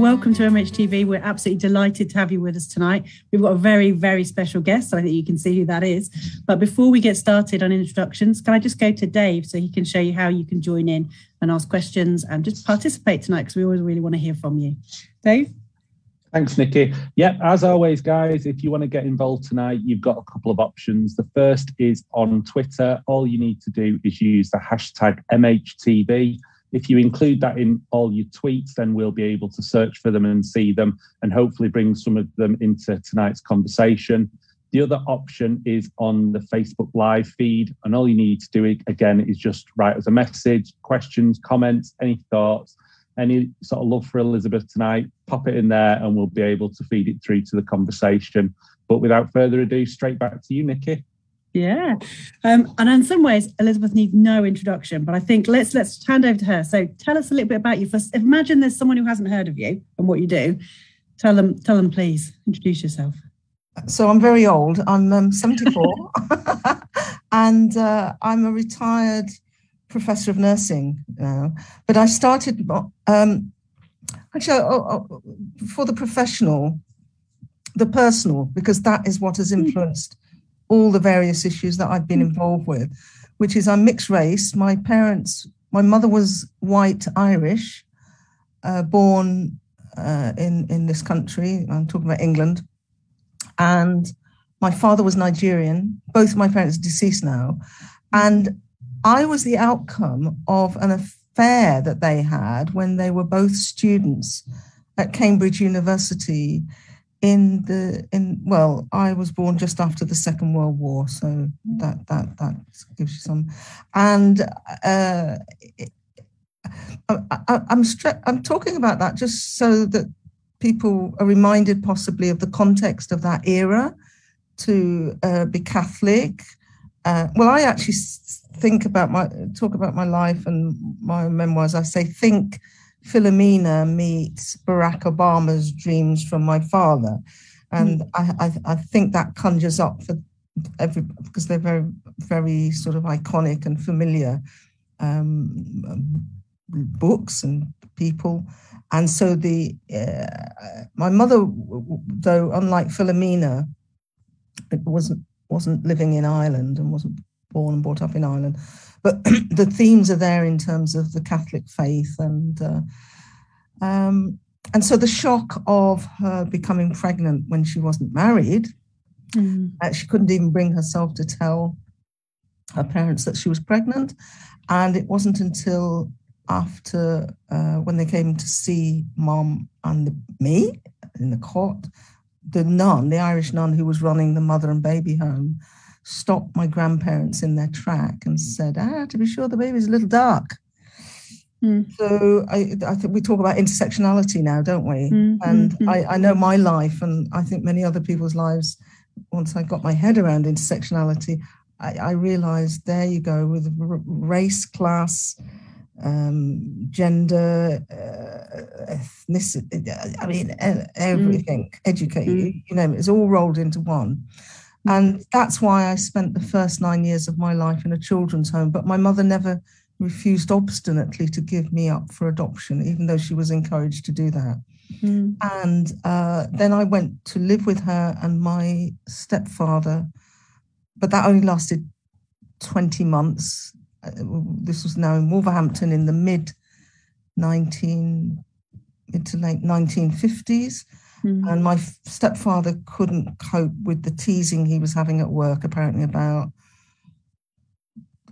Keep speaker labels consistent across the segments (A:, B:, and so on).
A: Welcome to MHTV. We're absolutely delighted to have you with us tonight. We've got a very, very special guest. So I think you can see who that is. But before we get started on introductions, can I just go to Dave so he can show you how you can join in and ask questions and just participate tonight because we always really want to hear from you. Dave?
B: Thanks, Nicky. Yep, as always, guys, if you want to get involved tonight, you've got a couple of options. The first is on Twitter. All you need to do is use the hashtag MHTV. If you include that in all your tweets, then we'll be able to search for them and see them and hopefully bring some of them into tonight's conversation. The other option is on the Facebook Live feed. And all you need to do, again, is just write us a message, questions, comments, any thoughts, any sort of love for Elizabeth tonight, pop it in there and we'll be able to feed it through to the conversation. But without further ado, straight back to you, Nicky.
A: Yeah, um, and in some ways, Elizabeth needs no introduction, but I think let's let's hand over to her. So tell us a little bit about you. First, imagine there's someone who hasn't heard of you and what you do. Tell them, tell them, please introduce yourself.
C: So I'm very old. I'm um, 74, and uh, I'm a retired professor of nursing now. But I started um, actually oh, oh, for the professional, the personal, because that is what has hmm. influenced all the various issues that I've been involved with, which is I'm mixed race. My parents, my mother was white Irish, uh, born uh, in in this country. I'm talking about England, and my father was Nigerian. Both my parents are deceased now, and I was the outcome of an affair that they had when they were both students at Cambridge University in the in well i was born just after the second world war so that that that gives you some and uh I, am stre- i'm talking about that just so that people are reminded possibly of the context of that era to uh, be catholic. Uh, well i actually think about my talk about my life and my memoirs. I say think Philomena meets Barack Obama's dreams from my father. And mm. I, I, I, think that conjures up for every, because they're very, very sort of iconic and familiar um, books and people. And so the, uh, my mother, though, unlike Philomena, it wasn't, wasn't living in Ireland and wasn't born and brought up in Ireland. But the themes are there in terms of the Catholic faith and uh, um, and so the shock of her becoming pregnant when she wasn't married, mm. uh, she couldn't even bring herself to tell her parents that she was pregnant, and it wasn't until after uh, when they came to see mom and the, me in the court, the nun, the Irish nun who was running the mother and baby home, stopped my grandparents in their track and said, "Ah, to be sure, the baby's a little dark." Mm. So I, I think we talk about intersectionality now, don't we? Mm, and mm, I, I know my life, and I think many other people's lives. Once I got my head around intersectionality, I, I realized there you go with race, class, um, gender, uh, ethnicity. I mean, everything, mm. educate you, you know, it's all rolled into one. And that's why I spent the first nine years of my life in a children's home. But my mother never refused obstinately to give me up for adoption, even though she was encouraged to do that. Mm. And uh, then I went to live with her and my stepfather, but that only lasted 20 months. Uh, this was now in Wolverhampton in the mid 19 mid to late 1950s. Mm. And my stepfather couldn't cope with the teasing he was having at work, apparently, about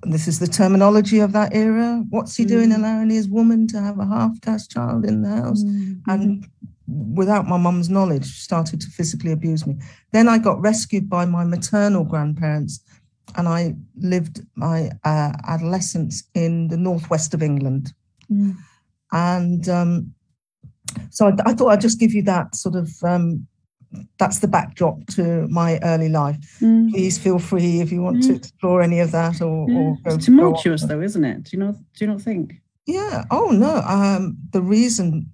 C: this is the terminology of that era. What's he mm. doing allowing his woman to have a half caste child in the house? Mm. And without my mum's knowledge, started to physically abuse me. Then I got rescued by my maternal grandparents and I lived my uh, adolescence in the northwest of England. Mm. And um, so I, I, thought I'd just give you that sort of um, that's the backdrop to my early life. Mm. Please feel free if you want mm. to explore any of that or,
A: yeah.
C: or
A: go. It's tumultuous, though, isn't it? Do you not? Do you not think?
C: Yeah. Oh no. Um, the reason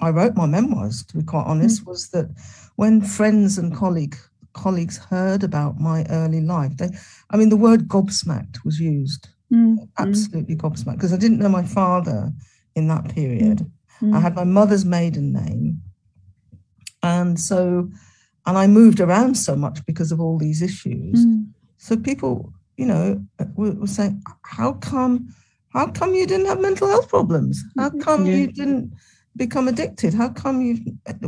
C: I wrote my memoirs, to be quite honest, mm. was that when friends and colleague colleagues heard about my early life, they, I mean, the word gobsmacked was used. Mm. Absolutely gobsmacked because I didn't know my father in that period. Mm. I had my mother's maiden name. And so, and I moved around so much because of all these issues.
A: Mm.
C: So people, you know, were, were saying, how come, how come you didn't have mental health problems? How come
A: Yeah.
C: you didn't become addicted? How come you,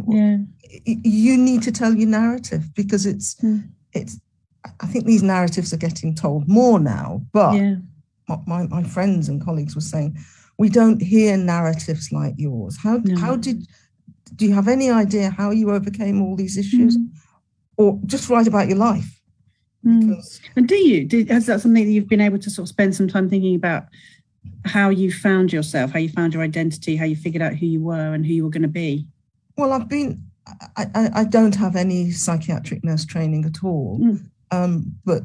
A: Yeah.
C: you need to tell your narrative because it's,
A: Mm.
C: it's, I think these narratives are getting told more now, but
A: Yeah.
C: my, my friends and colleagues were saying, we don't hear narratives like yours. How,
A: No.
C: how did, do you have any idea how you overcame all these issues?
A: Mm.
C: Or just write about your life?
A: Mm.
C: Because
A: And do you? Do, is that something that you've been able to sort of spend some time thinking about how you found yourself, how you found your identity, how you figured out who you were and who you were going to be?
C: Well, I've been, I, I, I don't have any psychiatric nurse training at all.
A: Mm.
C: Um, but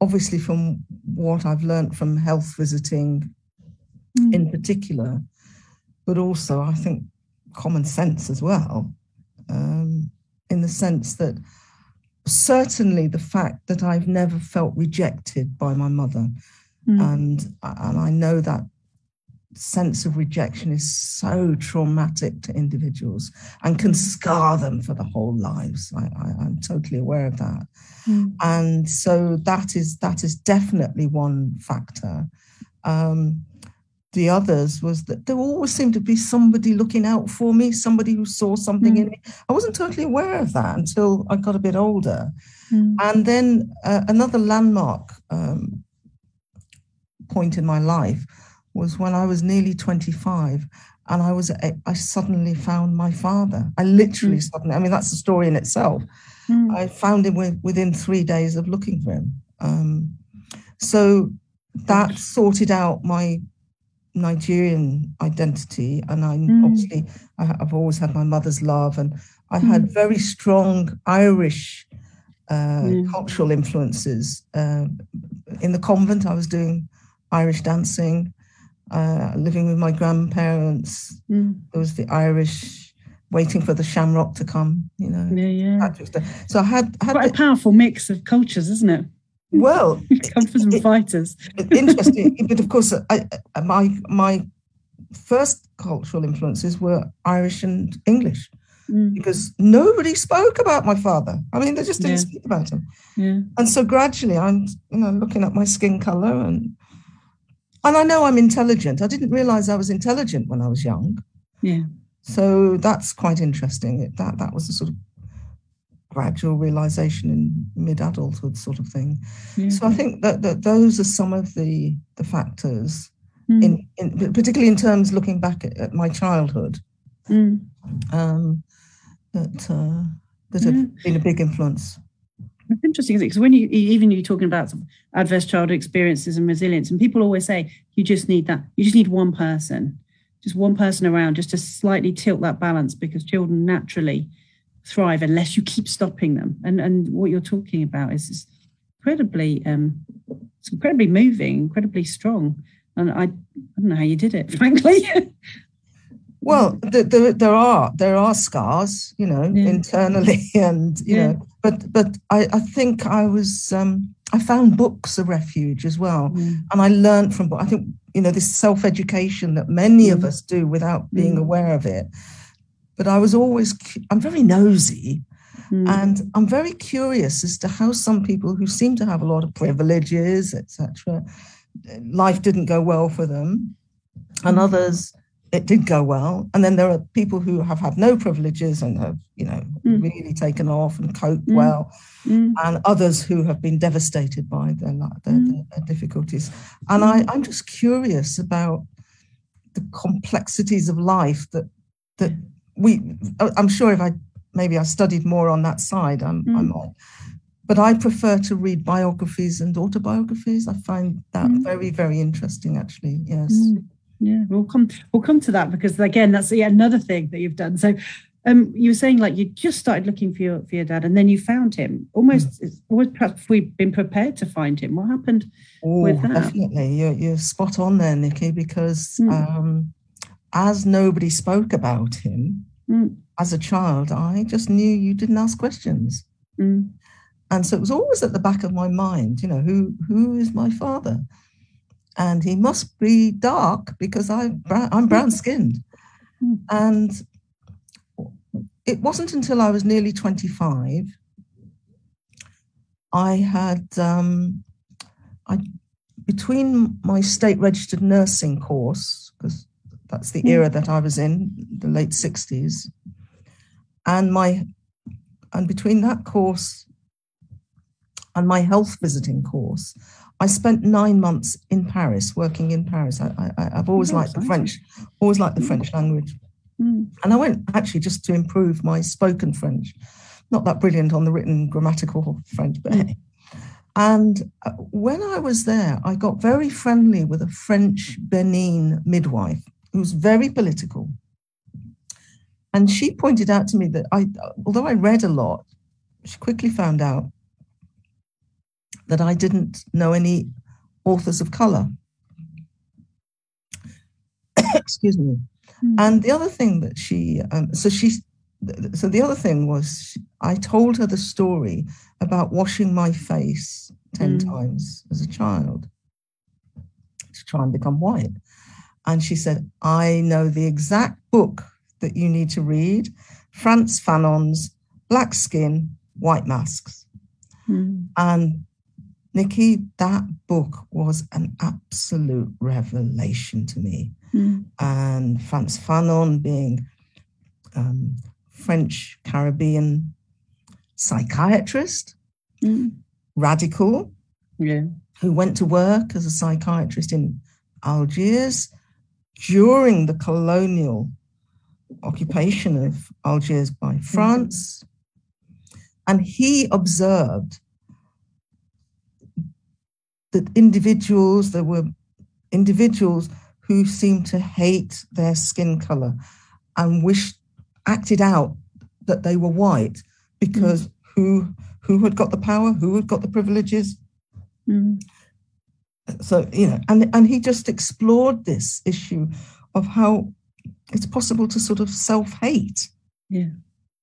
C: obviously, from what I've learned from health visiting
A: Mm.
C: in particular, but also I think common sense as well, um, in the sense that certainly the fact that I've never felt rejected by my mother
A: Mm.
C: and and I know that sense of rejection is so traumatic to individuals and can scar them for the whole lives. I, I'm totally aware of that,
A: Mm.
C: and so that is that is definitely one factor. Um, the others was that there always seemed to be somebody looking out for me, somebody who saw something in me. I wasn't totally aware of that until I got a bit older.
A: Mm.
C: And then uh, another landmark um, point in my life was when I was nearly 25 and I was I suddenly found my father. I literally suddenly, I mean, that's a story in itself.
A: Mm.
C: I found him with, within three days of looking for him. Um, so that sorted out my Nigerian identity. And I
A: Mm.
C: obviously, I, I've always had my mother's love and I had very strong Irish uh,
A: Mm.
C: cultural influences. Uh, in the convent, I was doing Irish dancing, uh, living with my grandparents.
A: Mm.
C: There was the Irish waiting for the shamrock to come, you know.
A: Yeah, yeah.
C: that sort of stuff. So I had, had
A: Quite a
C: the-
A: powerful mix of cultures, isn't it?
C: Well,
A: Comforters and
C: it-
A: fighters.
C: interesting, but of course, I, I- my my first cultural influences were Irish and English
A: Mm.
C: because nobody spoke about my father. I mean, they just didn't
A: Yeah.
C: speak about him.
A: Yeah.
C: And so gradually, I'm you know looking at my skin color and and I know I'm intelligent. I didn't realize I was intelligent when I was young.
A: Yeah.
C: So that's quite interesting. It, that that was a sort of gradual realization in mid adulthood sort of thing.
A: yeah.
C: So I think that, that those are some of the the factors
A: Mm.
C: in, in particularly in terms looking back at, at my childhood
A: Mm.
C: um, that uh, that
A: Yeah.
C: have been a big influence.
A: It's interesting, isn't it? Because when you even you're talking about adverse childhood experiences and resilience, and people always say you just need that, you just need one person, just one person around, just to slightly tilt that balance, because children naturally thrive unless you keep stopping them. And and what you're talking about is, is incredibly, um, it's incredibly moving, incredibly strong. And I, I don't know how you did it, frankly.
C: Well, th- there, there are there are scars, you know,
A: Yeah.
C: internally, and you
A: Yeah.
C: know, but but I, I think I was um, I found books a refuge as well,
A: Mm.
C: and I learned from. I think you know this self education that many of
A: Mm.
C: us do without being
A: Mm.
C: aware of it. But I was always, I'm very nosy,
A: Mm.
C: and I'm very curious as to how some people who seem to have a lot of privileges, etc., life didn't go well for them, and
A: Mm.
C: others it did go well. And then there are people who have had no privileges and have, you know,
A: Mm.
C: really taken off and coped
A: Mm.
C: well,
A: Mm.
C: and others who have been devastated by their, their,
A: Mm.
C: their, their difficulties. And I, I'm just curious about the complexities of life that that we. I- I'm sure if I maybe I studied more on that side, I'm, I
A: Mm.
C: might. But I prefer to read biographies and autobiographies. I find that
A: Mm.
C: very, very interesting, actually. Yes.
A: Mm. Yeah, we'll come we'll come to that because again, that's yet another thing that you've done. So, um, you were saying like you just started looking for your for your dad, and then you found him. Almost, almost perhaps we've been prepared to find him. What happened?
C: Oh,
A: with that.
C: definitely. You're, you're spot on there, Nicky, because
A: Mm.
C: um, as nobody spoke about him
A: Mm,
C: as a child, I just knew you didn't ask questions.
A: mm,
C: And so it was always at the back of my mind, you know, who who is my father? And he must be dark because I, I'm brown skinned. Mm. And it wasn't until I was nearly 25 I had um, I between my state registered nursing course because that's the mm. era that I was in the late 60s and my and between that course and my health visiting course I spent nine months in Paris working in Paris. I, I, have always oh, liked the French always liked the French language. Mm. and I went actually just to improve my spoken French. Not that brilliant on the written grammatical French, but hey. And uh, when I was there, I got very friendly with a French Benin midwife who was very political. And she pointed out to me that I, although I read a lot, she quickly found out that I didn't know any authors of color. Excuse me. Mm. And the other thing that she, um, so she so the other thing was I told her the story about washing my face 10 mm. times as a child to try and become white. And she said, I know the exact book that you need to read Frantz Fanon's Black Skin, White Masks. Mm. And Nicky, that book was an absolute revelation to me. Mm. And Frantz Fanon being um, French Caribbean psychiatrist, mm. radical,
A: yeah.
C: who went to work as a psychiatrist in Algiers during the colonial occupation of Algiers by mm-hmm. France. And he observed that individuals, there were individuals who seemed to hate their skin color and wished acted out that they were white because mm. who who had got the power, who had got the privileges. Mm. So you know, and and he just explored this issue of how it's possible to sort of self hate,
A: yeah,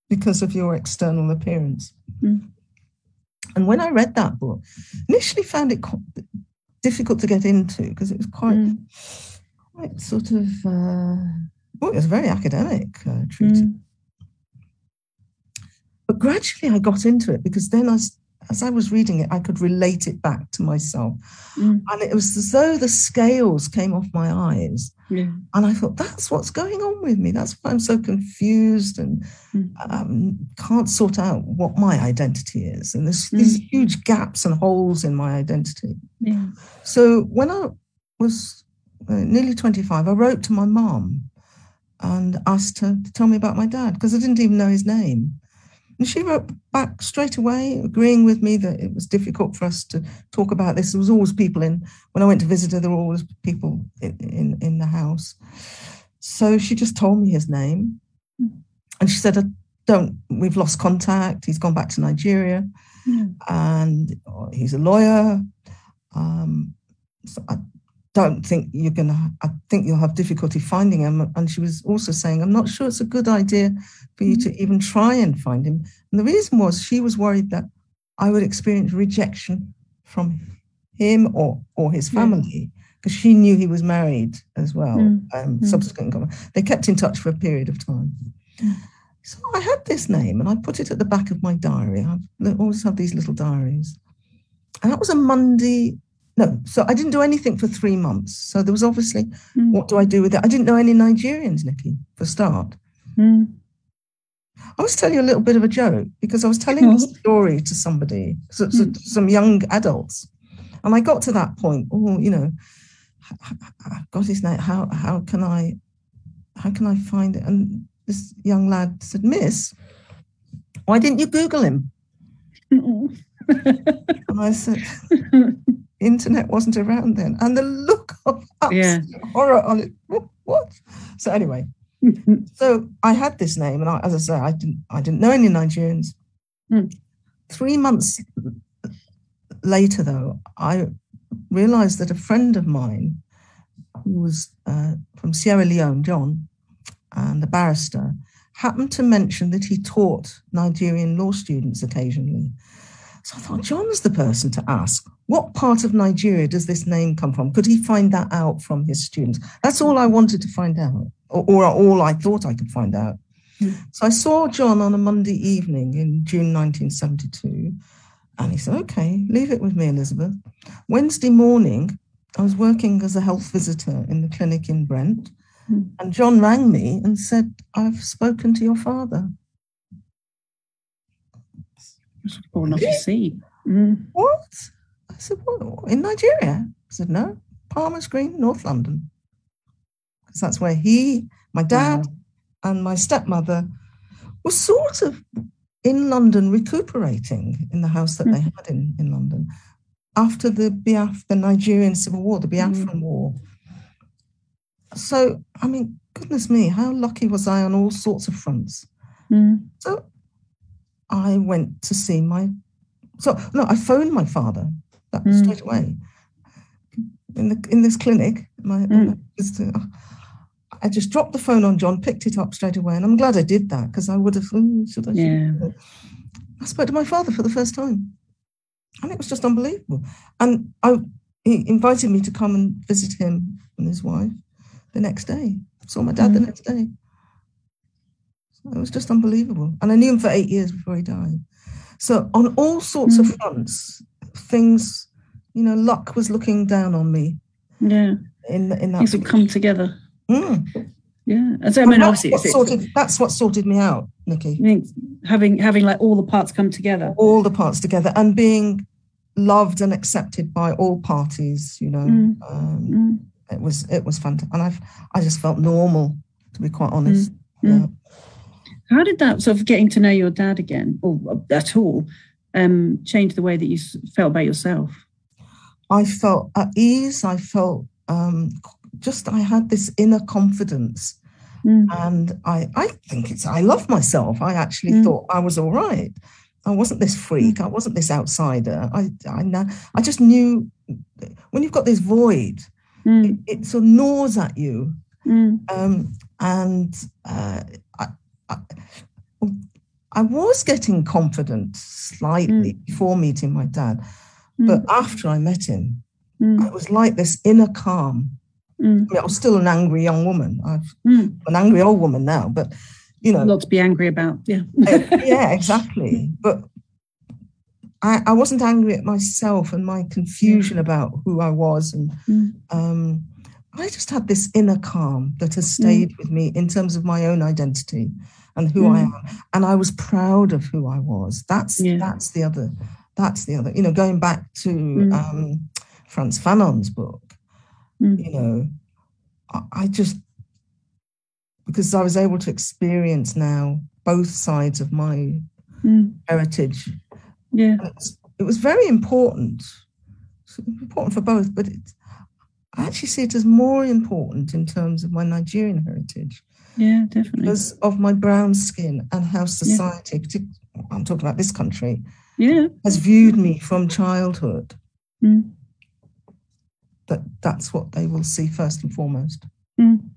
C: because of your external appearance. Mm. And when I read that book, initially found it difficult to get into because it was quite mm. quite sort of. Uh, well, it was very academic uh, treatise. Mm. But gradually I got into it because then as, as I was reading it, I could relate it back to myself. Mm. And it was as though the scales came off my eyes. Yeah. And I thought, that's what's going on with me. That's why I'm so confused and mm. um, can't sort out what my identity is. And there's mm. these huge gaps and holes in my identity.
A: Yeah.
C: So when I was uh, nearly 25, I wrote to my mom and asked her to tell me about my dad because I didn't even know his name. And she wrote back straight away, agreeing with me that it was difficult for us to talk about this. There was always people in, when I went to visit her, there were always people in, in, in the house. So she just told me his name. Hmm. And she said, I don't, we've lost contact. He's gone back to Nigeria hmm. and uh, he's a lawyer. Um, so I don't think you're going to, I think you'll have difficulty finding him. And she was also saying, I'm not sure it's a good idea for you to even try and find him. And the reason was she was worried that I would experience rejection from him or, or his family because she knew he was married as well. Mm. Um, mm. Subsequent, they kept in touch for a period of time. Mm. So I had this name and I put it at the back of my diary. I always have these little diaries. And that was a Monday no, so I didn't do anything for three months. So there was obviously, mm. what do I do with it? I didn't know any Nigerians, Nicky, for start.
A: Mm.
C: I was telling you a little bit of a joke because I was telling a story to somebody, so, so, mm. some young adults, and I got to that point. Oh, you know, got his name. How how can I how can I find it? And this young lad said, Miss, why didn't you Google him? and I said, internet wasn't around then. And the look of
A: yeah.
C: horror on it. What? So anyway, so I had this name, and I, as I say, I didn't I didn't know any Nigerians. Mm. Three months later, though, I realized that a friend of mine who was uh, from Sierra Leone, John, and a barrister, happened to mention that he taught Nigerian law students occasionally. So I thought, John's the person to ask. What part of Nigeria does this name come from? Could he find that out from his students? That's all I wanted to find out. or, or all I thought I could find out.
A: Mm.
C: So I saw John on a Monday evening in June 1972, and he said, "Okay, leave it with me, Elizabeth." Wednesday morning, I was working as a health visitor in the clinic in Brent,
A: Mm.
C: and John rang me and said, "I've spoken to your father."
A: Off your seat. Mm.
C: What? I said, What? In Nigeria? I said, No, Palmer's Green, North London. Because that's where he, my dad,
A: Wow.
C: and my stepmother were sort of in London recuperating in the house that they had in, in London after the Biaf, the Nigerian Civil War, the Biafran War. So, I mean, goodness me, how lucky was I on all sorts of fronts?
A: Mm.
C: So I went to see my. So no, I phoned my father that
A: Mm.
C: straight away in the in this clinic. My,
A: Mm.
C: uh, I just dropped the phone on John, picked it up straight away, and I'm glad I did that because I would have. "Oh, should I? should I?"
A: Yeah.
C: I spoke to my father for the first time, and it was just unbelievable. And I, he invited me to come and visit him and his wife the next day. Saw my dad the
A: Mm.
C: next day. So it was just unbelievable. And I knew him for eight years before he died. So on all sorts of
A: Mm.
C: fronts, things, you know, luck was looking down on me
A: Yeah.
C: in in that.
A: Things would come together.
C: Mm.
A: Yeah. And so, I mean,
C: that's,
A: obviously,
C: what
A: it's,
C: sorted, that's what sorted me out, Nicky.
A: I having having like all the parts come together.
C: all the parts together and being loved and accepted by all parties you know
A: Mm.
C: um,
A: Mm.
C: it was it was fantastic and i've i just felt normal to be quite honest
A: Mm.
C: Yeah.
A: How did that sort of getting to know your dad again, or at all, um, change the way that you felt about yourself?
C: I felt at ease. I felt um, just i had this inner confidence.
A: Mm.
C: and i i think it's i love myself. I actually
A: Mm.
C: thought i was all right. I wasn't this freak. I wasn't this outsider. I i i just knew when you've got this void
A: Mm.
C: it, it sort of gnaws at you.
A: Mm.
C: um, and uh, I, I, I was getting confident slightly before meeting my dad, but after I met him,
A: Mm.
C: it was like this inner calm.
A: Mm.
C: I, mean, I was still an angry young woman. I'm
A: Mm.
C: an angry old woman now, but you know,
A: lot to be angry about. Yeah.
C: uh, yeah, exactly. But I, I wasn't angry at myself and my confusion about who I was, and
A: Mm.
C: um, I just had this inner calm that has stayed with me in terms of my own identity and who I
A: Mm.
C: am, and I was proud of who I was. That's
A: Yeah.
C: that's the other. That's the other. You know, going back to
A: Mm.
C: um, Frantz Fanon's book,
A: Mm.
C: you know, I, I just because I was able to experience now both sides of my
A: Mm.
C: heritage.
A: Yeah.
C: It was, very important, important for both, but it, I actually see it as more important in terms of my Nigerian heritage
A: Yeah. Definitely.
C: because of my brown skin and how society, partic- I'm talking about this country,
A: Yeah.
C: has viewed me from childhood.
A: Mm.
C: That that's what they will see first and foremost.
A: Mm.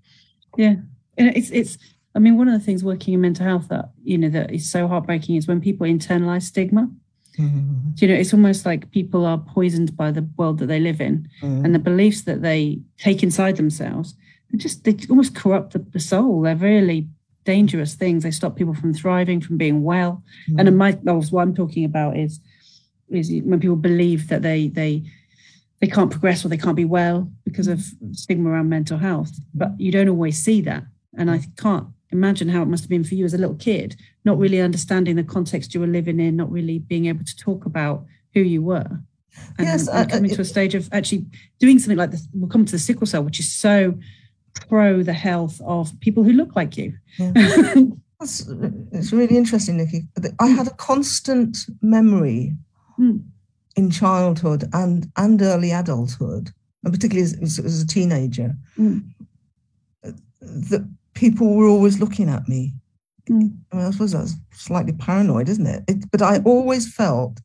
A: Yeah. It's it's. I mean, one of the things working in mental health that you know that is so heartbreaking is when people internalize stigma.
C: Mm.
A: You know, it's almost like people are poisoned by the world that they live in
C: Mm.
A: and the beliefs that they take inside themselves. They just they almost corrupt the, the soul. They're really dangerous things. They stop people from thriving, from being well. And in my that was what I'm talking about is is when people believe that they they they can't progress or they can't be well because of stigma around mental health. But you don't always see that. And I can't imagine how it must have been for you as a little kid, not really understanding the context you were living in, not really being able to talk about who you were. And,
C: Yes,
A: and
C: I-
A: coming
C: I-
A: to a stage of actually doing something like this. We'll come to the sickle cell, which is so pro the health of people who look like you.
C: Yeah. That's, it's really interesting, Nicky. I had a constant memory
A: Mm.
C: in childhood and and early adulthood, and particularly as, as a teenager,
A: Mm.
C: that people were always looking at me.
A: Mm.
C: I mean, I suppose that's slightly paranoid, isn't it? it? But I always felt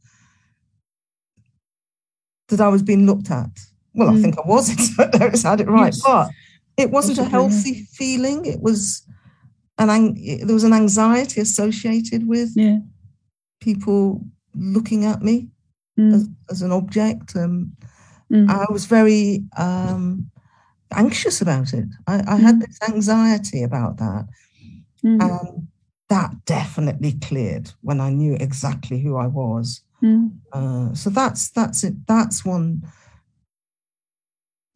C: that I was being looked at. Well, I
A: Mm.
C: think I was. It's had it right,
A: Yes.
C: but it wasn't a healthy feeling. It was an ang- there was an anxiety associated with
A: Yeah.
C: people looking at me
A: Mm.
C: as, as an object. Um,
A: Mm.
C: I was very um, anxious about it. I, I had
A: Mm.
C: this anxiety about that.
A: Mm,
C: And that definitely cleared when I knew exactly who I was.
A: mm,
C: Uh, so that's that's it. That's one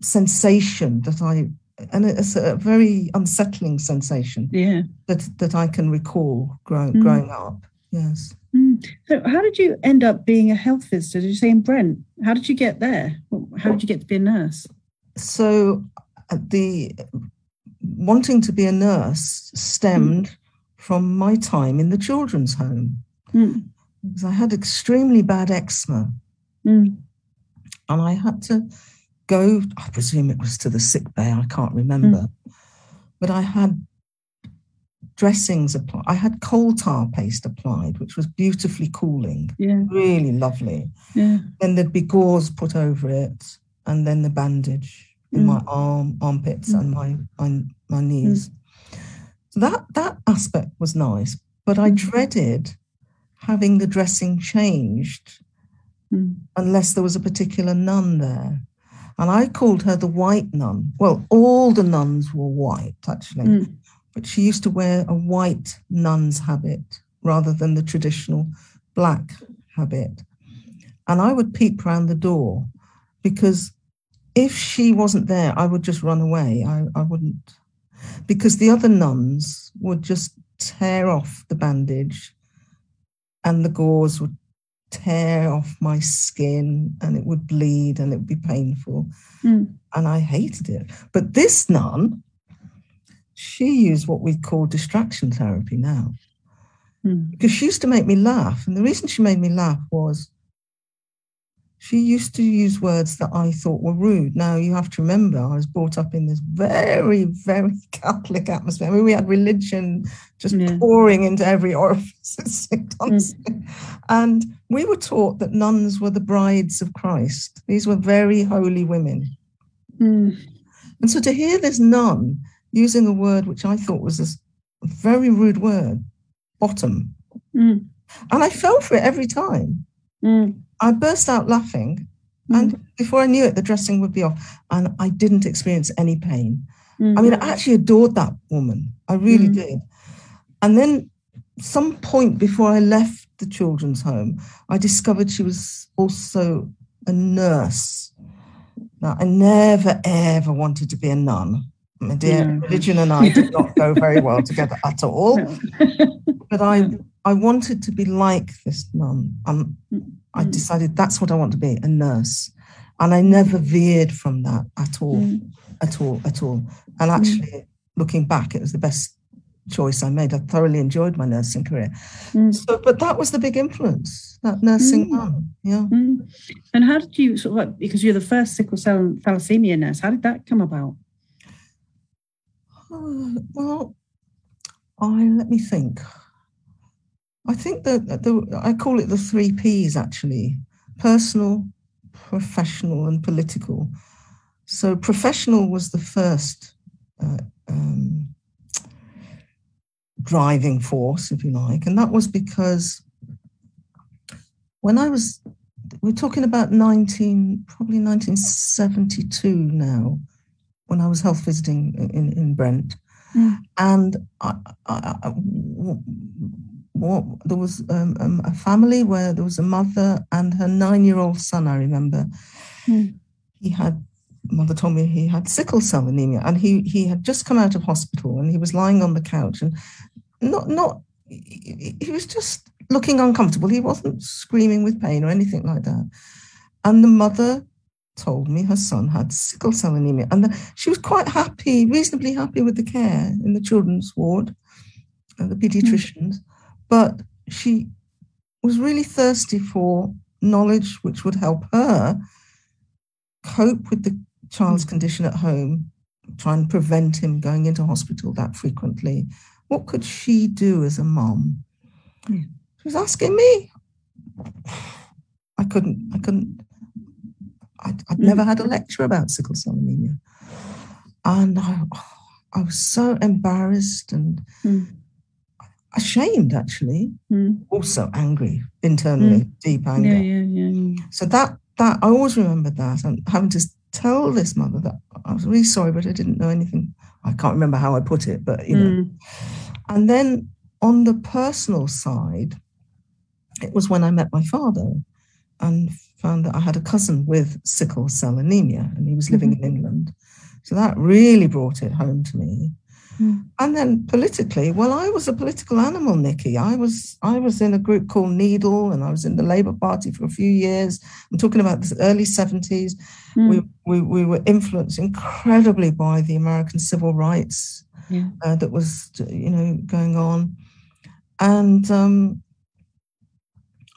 C: sensation that I, and it's a very unsettling sensation
A: yeah.
C: that that I can recall growing
A: Mm.
C: growing up. Yes.
A: Mm. So, how did you end up being a health visitor? Did you say in Brent? How did you get there? How did you get to be a nurse?
C: So uh, the wanting to be a nurse stemmed from my time in the children's home
A: Mm,
C: because I had extremely bad eczema
A: mm,
C: and I had to go. I presume it was to the sick bay. I can't remember, but I had dressings applied. I had coal tar paste applied, which was beautifully cooling,
A: yeah,
C: really lovely.
A: yeah.
C: Then there'd be gauze put over it, and then the bandage in
A: Mm.
C: my arm, armpits,
A: Mm.
C: and my my, my knees. So that that aspect was nice, but I
A: Mm.
C: dreaded having the dressing changed
A: Mm,
C: unless there was a particular nun there. And I called her the white nun. Well, all the nuns were white, actually,
A: mm,
C: but she used to wear a white nun's habit rather than the traditional black habit. And I would peep round the door because if she wasn't there, I would just run away. I, I wouldn't, because the other nuns would just tear off the bandage and the gauze would tear off my skin and it would bleed and it would be painful.
A: mm,
C: And I hated it. But this nun, she used what we call distraction therapy now
A: mm,
C: because she used to make me laugh. And the reason she made me laugh was she used to use words that I thought were rude. Now, you have to remember, I was brought up in this very, very Catholic atmosphere. I mean, we had religion just
A: Yeah.
C: pouring into every orifice. constantly. And we were taught that nuns were the brides of Christ, these were very holy women.
A: mm,
C: And so to hear this nun using a word which I thought was a very rude word, bottom,
A: mm,
C: and I fell for it every time.
A: Mm,
C: I burst out laughing, and before I knew it, the dressing would be off, and I didn't experience any pain.
A: mm,
C: I mean, I actually adored that woman. I really
A: Mm.
C: did. And then, some point before I left the children's home, I discovered she was also a nurse. Now, I never ever wanted to be a nun. My dear,
A: No.
C: religion and I did not go very well together at all. But I, I wanted to be like this nun. Um, I
A: Mm.
C: decided that's what I want to be, a nurse. And I never veered from that at all,
A: Mm.
C: at all, at all. And actually, looking back, it was the best choice I made. I thoroughly enjoyed my nursing career.
A: Mm.
C: So, but that was the big influence, that nursing
A: Mm.
C: Yeah.
A: Mm. And how did you sort of like because you're the first sickle cell thalassemia nurse? How did that come about?
C: Uh, well, I let me think. I think that the, I call it the three P's actually personal, professional, and political. So, professional was the first uh, um, driving force, if you like, and that was because when I was, we're talking about 19, probably 1972 now, when I was health visiting in, in Brent.
A: Mm.
C: And I, I, I- what, there was um, um, a family where there was a mother and her nine year old son, I remember.
A: Mm.
C: He had, mother told me he had sickle cell anemia and he, he had just come out of hospital and he was lying on the couch and not, not, he was just looking uncomfortable. He wasn't screaming with pain or anything like that. And the mother told me her son had sickle cell anemia. And the, she was quite happy, reasonably happy with the care in the children's ward, and the pediatricians. But she was really thirsty for knowledge which would help her cope with the child's hmm. condition at home, try and prevent him going into hospital that frequently. What could she do as a mom?
A: Yeah.
C: She was asking me. I couldn't, I couldn't, I'd, I'd hmm. never had a lecture about sickle cell anemia. And I, I was so embarrassed and
A: Mm.
C: Ashamed, actually,
A: Mm.
C: also angry internally, deep anger.
A: Yeah, yeah, yeah.
C: So that that I always remember that and having to tell this mother that I was really sorry, but I didn't know anything. I can't remember how I put it, but you know.
A: Mm.
C: And then on the personal side, it was when I met my father and found that I had a cousin with sickle cell anemia and he was living in England. So that really brought it home to me.
A: Mm.
C: And then politically, well, I was a political animal, Nicky. I was I was in a group called Needle, and I was in the Labour Party for a few years. I'm talking about the early 70s.
A: Mm.
C: We, we we were influenced incredibly by the American civil rights
A: Yeah.
C: uh, that was you know going on, and um,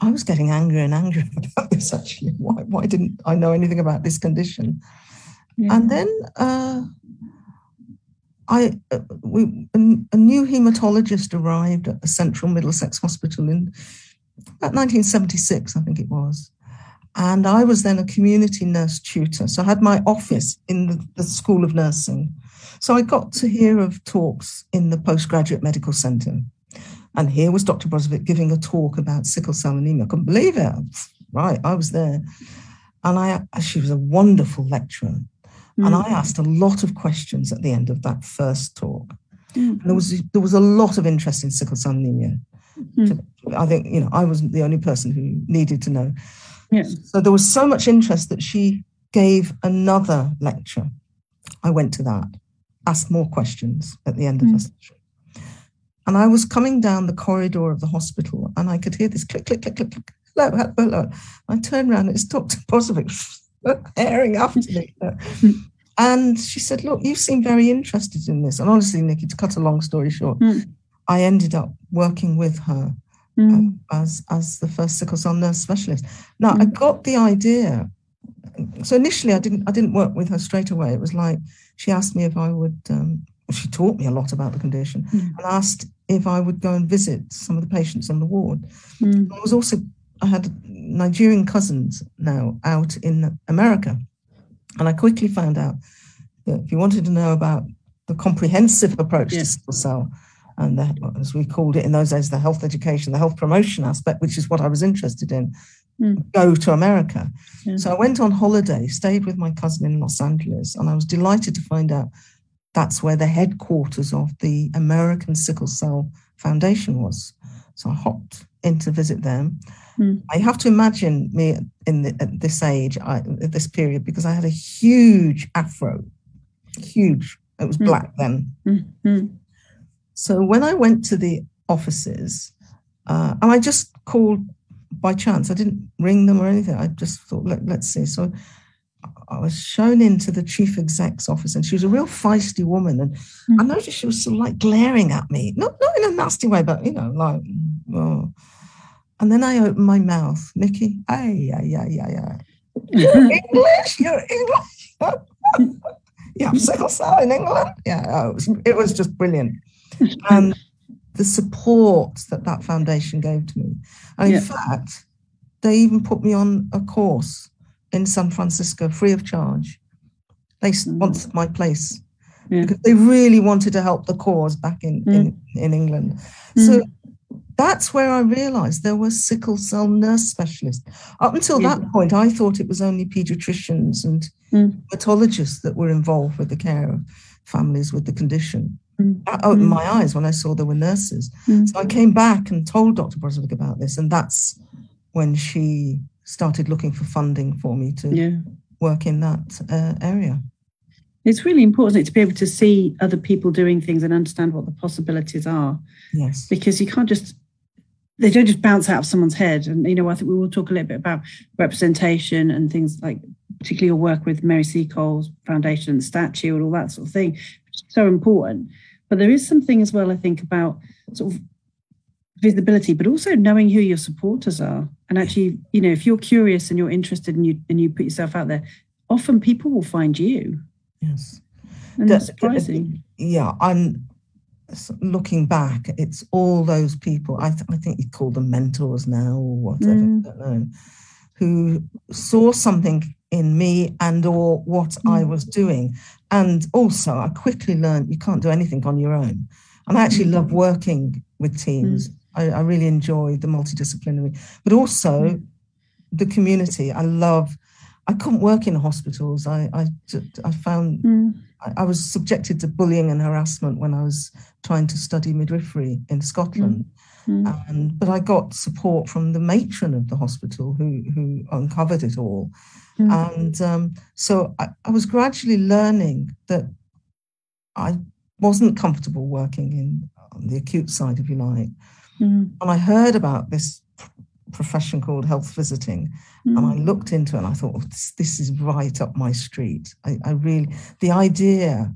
C: I was getting angrier and angrier about this. Actually, why why didn't I know anything about this condition?
A: Yeah.
C: And then uh, I, uh, we, a, new hematologist arrived at the Central Middlesex Hospital in about 1976, I think it was. And I was then a community nurse tutor. So I had my office in the, the School of Nursing. So I got to hear of talks in the postgraduate medical centre. And here was Dr. Brozovic giving a talk about sickle cell anemia. I couldn't believe it. Right, I was there. And I, she was a wonderful lecturer. And I asked a lot of questions at the end of that first talk.
A: Mm.
C: And there was there was a lot of interest in sickle cell anemia.
A: Mm.
C: I think you know I wasn't the only person who needed to know.
A: Yeah.
C: So there was so much interest that she gave another lecture. I went to that, asked more questions at the end of
A: Mm.
C: the session. And I was coming down the corridor of the hospital and I could hear this click, click, click, click, click. Hello, hello, hello. I turned around, it's Dr. Brozovic herring after me. And she said, Look, you seem very interested in this. And honestly, Nicky, to cut a long story short,
A: Mm.
C: I ended up working with her
A: Mm.
C: as as the first sickle cell nurse specialist. Now I
A: Mm.
C: got the idea. So initially, I didn't I didn't work with her straight away. It was like she asked me if I would. Um, she taught me a lot about the condition
A: Mm.
C: and asked if I would go and visit some of the patients on the ward.
A: Mm.
C: I was also I had Nigerian cousins now out in America, and I quickly found out that if you wanted to know about the comprehensive approach
A: Yeah.
C: to sickle cell, and the, as we called it in those days, the health education, the health promotion aspect, which is what I was interested in,
A: Mm.
C: go to America.
A: Yeah.
C: So I went on holiday, stayed with my cousin in Los Angeles, and I was delighted to find out that's where the headquarters of the American Sickle Cell Foundation was. So I hopped in to visit them.
A: Mm.
C: I have to imagine me in the, at this age, I, at this period, because I had a huge afro, huge. It was
A: Mm.
C: black then.
A: Mm. Mm.
C: So when I went to the offices, uh, and I just called by chance, I didn't ring them or anything. I just thought, Let, let's see. So I was shown into the chief exec's office, and she was a real feisty woman. And I
A: Mm.
C: noticed she was sort of like glaring at me, not not in a nasty way, but you know, like. Oh. And then I opened my mouth, Nicky. Ay, ay, ay, ay, ay. You're English. You're English. you have sickle cell in England. Yeah, oh, it, was, it was just brilliant. And the support that that foundation gave to me. And in
A: Yeah.
C: fact, they even put me on a course in San Francisco free of charge. They mm. sponsored my place
A: Yeah.
C: because they really wanted to help the cause back in, in, mm. in England. So mm. That's where I realized there were sickle cell nurse specialists. Up until
A: Yeah.
C: that point, I thought it was only pediatricians and
A: Mm.
C: hematologists that were involved with the care of families with the condition.
A: Mm.
C: That opened
A: Mm.
C: my eyes when I saw there were nurses.
A: Mm.
C: So I came back and told Dr. Brozovic about this, and that's when she started looking for funding for me to
A: Yeah.
C: work in that uh, area.
A: It's really important to be able to see other people doing things and understand what the possibilities are
C: Yes.
A: because you can't just they don't just bounce out of someone's head. And you know i think we will talk a little bit about representation and things like particularly your work with mary seacole's foundation and statue and all that sort of thing which is so important. But there is something as well i think about sort of visibility but also knowing who your supporters are. And actually you know if you're curious and you're interested and you and you put yourself out there often people will find you.
C: Yes.
A: and that's surprising.
C: yeah, I'm s- looking back. It's all those people. I, th- I think you call them mentors now or whatever.
A: Mm.
C: I don't know. Who saw something in me and or what I
A: Mm.
C: was doing, and also I quickly learned you can't do anything on your own. And I actually
A: Mm.
C: love working with teams. I, I really enjoy the multidisciplinary, but also
A: Mm.
C: the community. I love. I couldn't work in hospitals. I I, I found mm. I, I, was subjected to bullying and harassment when I was trying to study midwifery in Scotland. Mm. And but I got support from the matron of the hospital who who uncovered it all. Mm. And um, so I, I was gradually learning that I wasn't comfortable working in on the acute side, if you like. Mm. And I heard about this profession called health visiting, mm. and I mm. looked into it and I thought, oh, this, this, is right up my street. I, I, really, the idea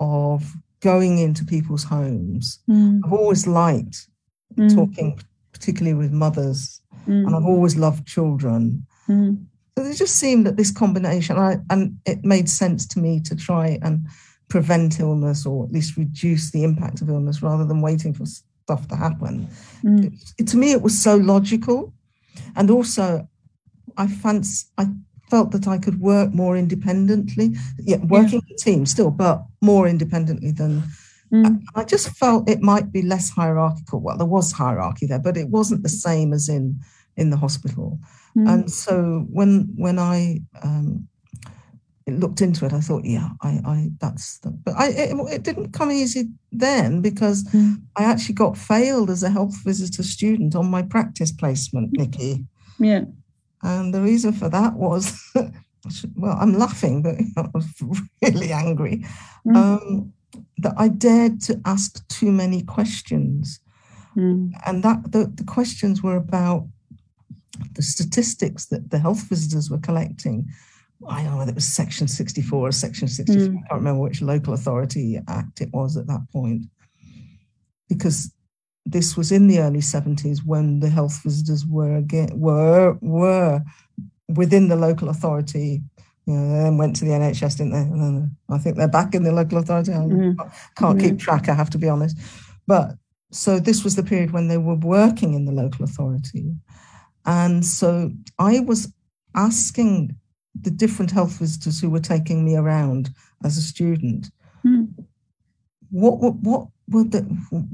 C: of going into people's homes, mm. I've always liked mm. talking, particularly with mothers, and I've always loved children. So it just seemed that this combination, I, and it made sense to me to try and prevent illness or at least reduce the impact of illness rather than waiting for stuff to happen. Mm. It, to me, it was so logical. And also, I fancy, I felt that I could work more independently. Yeah, working yeah. a team still, but more independently than. Mm. I, I just felt it might be less hierarchical. Well, there was hierarchy there, but it wasn't the same as in in the hospital. Mm. And so when when I um, looked into it, I thought, yeah, I, I that's, the, but I, it, it, didn't come easy then because mm. I actually got failed as a health visitor student on my practice placement, Nicky.
A: Yeah.
C: And the reason for that was, well, I'm laughing, but I was really angry mm. um, that I dared to ask too many questions. Mm. And that the, the questions were about the statistics that the health visitors were collecting I don't know whether it was Section 64 or Section 63. Mm. I can't remember which local authority act it was at that point. Because this was in the early 70s when the health visitors were again were were within the local authority. You know, they then went to the NHS, didn't they? And then I think they're back in the local authority. I mm. can't mm. keep track, I have to be honest. But so this was the period when they were working in the local authority. And so I was asking the different health visitors who were taking me around as a student. Mm. What, what what were the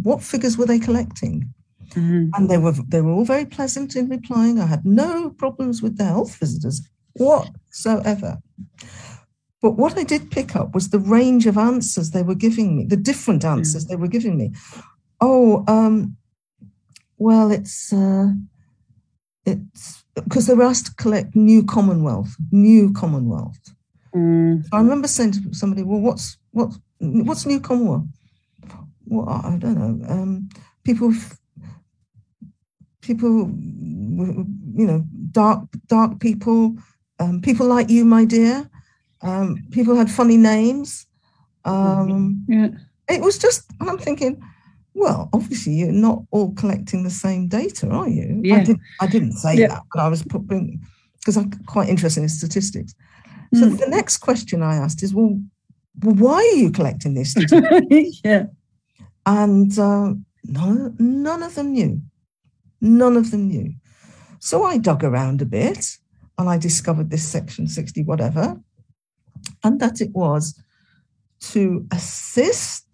C: what figures were they collecting? Mm-hmm. And they were they were all very pleasant in replying. I had no problems with the health visitors whatsoever. But what I did pick up was the range of answers they were giving me, the different answers mm. they were giving me. Oh, um, well, it's uh, it's because they were asked to collect new Commonwealth, new Commonwealth. Mm. So I remember saying to somebody, "Well, what's what's what's new Commonwealth?" Well, I don't know. Um, people, people, you know, dark dark people, um, people like you, my dear. Um, people had funny names. Um, yeah. It was just, I'm thinking, well, obviously, you're not all collecting the same data, are you? Yeah. I, did, I didn't say yeah. that, but I was putting, because I'm quite interested in statistics. So mm. the next question I asked is, well, why are you collecting this
A: yeah.
C: And uh, none, none of them knew. None of them knew. So I dug around a bit and I discovered this section 60, whatever, and that it was to assist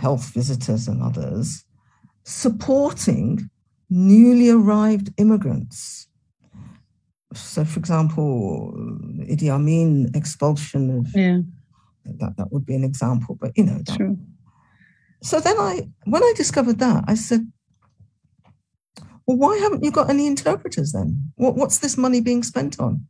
C: health visitors and others, supporting newly arrived immigrants. So, for example, Idi Amin expulsion of
A: yeah.
C: that, that would be an example, but you know. That, So then I, when I discovered that, I said, well, why haven't you got any interpreters then? What, what's this money being spent on?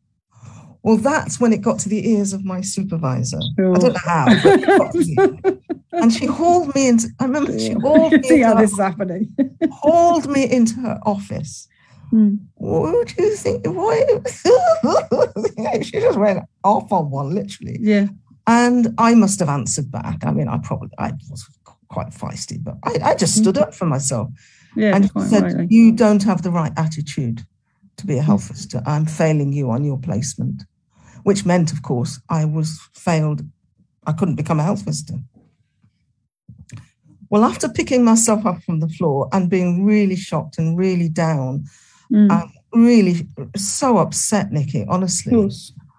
C: Well, that's when it got to the ears of my supervisor. Sure. I don't know how. and she hauled me into. I remember she hauled me.
A: See how this is happening.
C: hauled me into her office. Hmm. What do you think? Why? she just went off on one, literally.
A: Yeah.
C: And I must have answered back. I mean, I probably I was quite feisty, but I, I just stood up for myself.
A: Yeah,
C: and said, rightly. "You don't have the right attitude to be a health visitor. I'm failing you on your placement." Which meant, of course, I was failed. I couldn't become a health visitor. Well, after picking myself up from the floor and being really shocked and really down, mm. and really so upset, Nicky, honestly,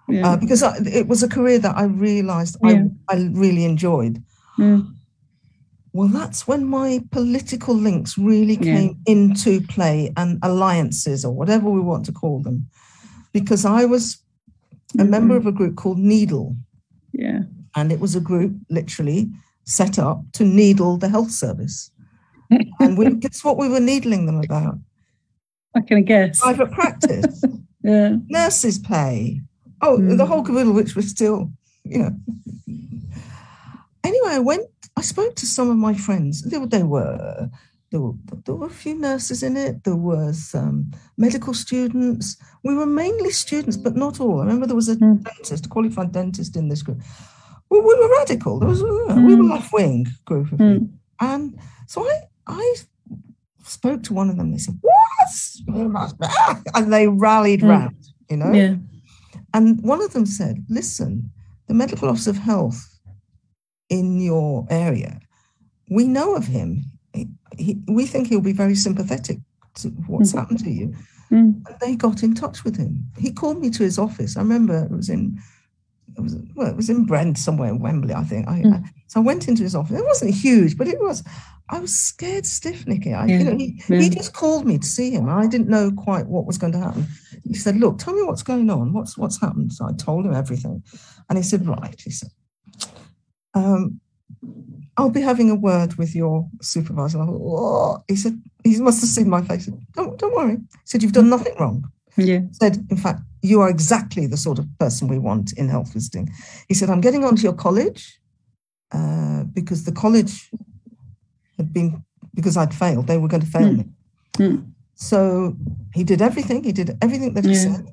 C: yeah. uh, because I, it was a career that I realized yeah. I, I, really enjoyed. Mm. Well, that's when my political links really came yeah. into play and alliances or whatever we want to call them. Because I was a member of a group called Needle.
A: Yeah.
C: And it was a group literally set up to needle the health service. and we, guess what we were needling them about?
A: I can guess.
C: Private practice,
A: Yeah.
C: nurses' pay. Oh,
A: Mm.
C: the whole caboodle, which was still, you know. Anyway, I went, I spoke to some of my friends. They, they were, there were, there were a few nurses in it. There was um, medical students. We were mainly students, but not all. I remember there was a
A: Mm.
C: dentist, a qualified dentist in this group. We, we were radical. There was, uh, we were
A: Mm.
C: left wing group of
A: Mm.
C: people. And so I, I spoke to one of them. They said, "What?" We must be-" And they rallied
A: Mm.
C: round, you know.
A: Yeah.
C: And one of them said, "Listen, the medical officer of health in your area, we know of him. He, we think he'll be very sympathetic to what's
A: Mhm.
C: happened to you."
A: Mm.
C: And they got in touch with him. He called me to his office. I remember it was in, it was well, it was in Brent somewhere in Wembley, I think. I,
A: Mm.
C: I- so I went into his office. It wasn't huge, but it was. I was scared stiff, Nicky. I,
A: Yeah,
C: you know, he,
A: yeah.
C: he just called me to see him. I didn't know quite what was going to happen. He said, "Look, tell me what's going on. What's what's happened?" So I told him everything, and he said, "Right," he said. Um, I'll be having a word with your supervisor. I thought? He said, he must have seen my face. Said, Don't, don't worry. He said, You've done nothing wrong
A: Yeah.
C: said, in fact, you are exactly the sort of person we want in health visiting. He said, I'm getting onto your college uh, because the college had been, because I'd failed, they were going to fail
A: Hmm.
C: me.
A: Hmm.
C: So he did everything, he did everything that he
A: Yeah.
C: said.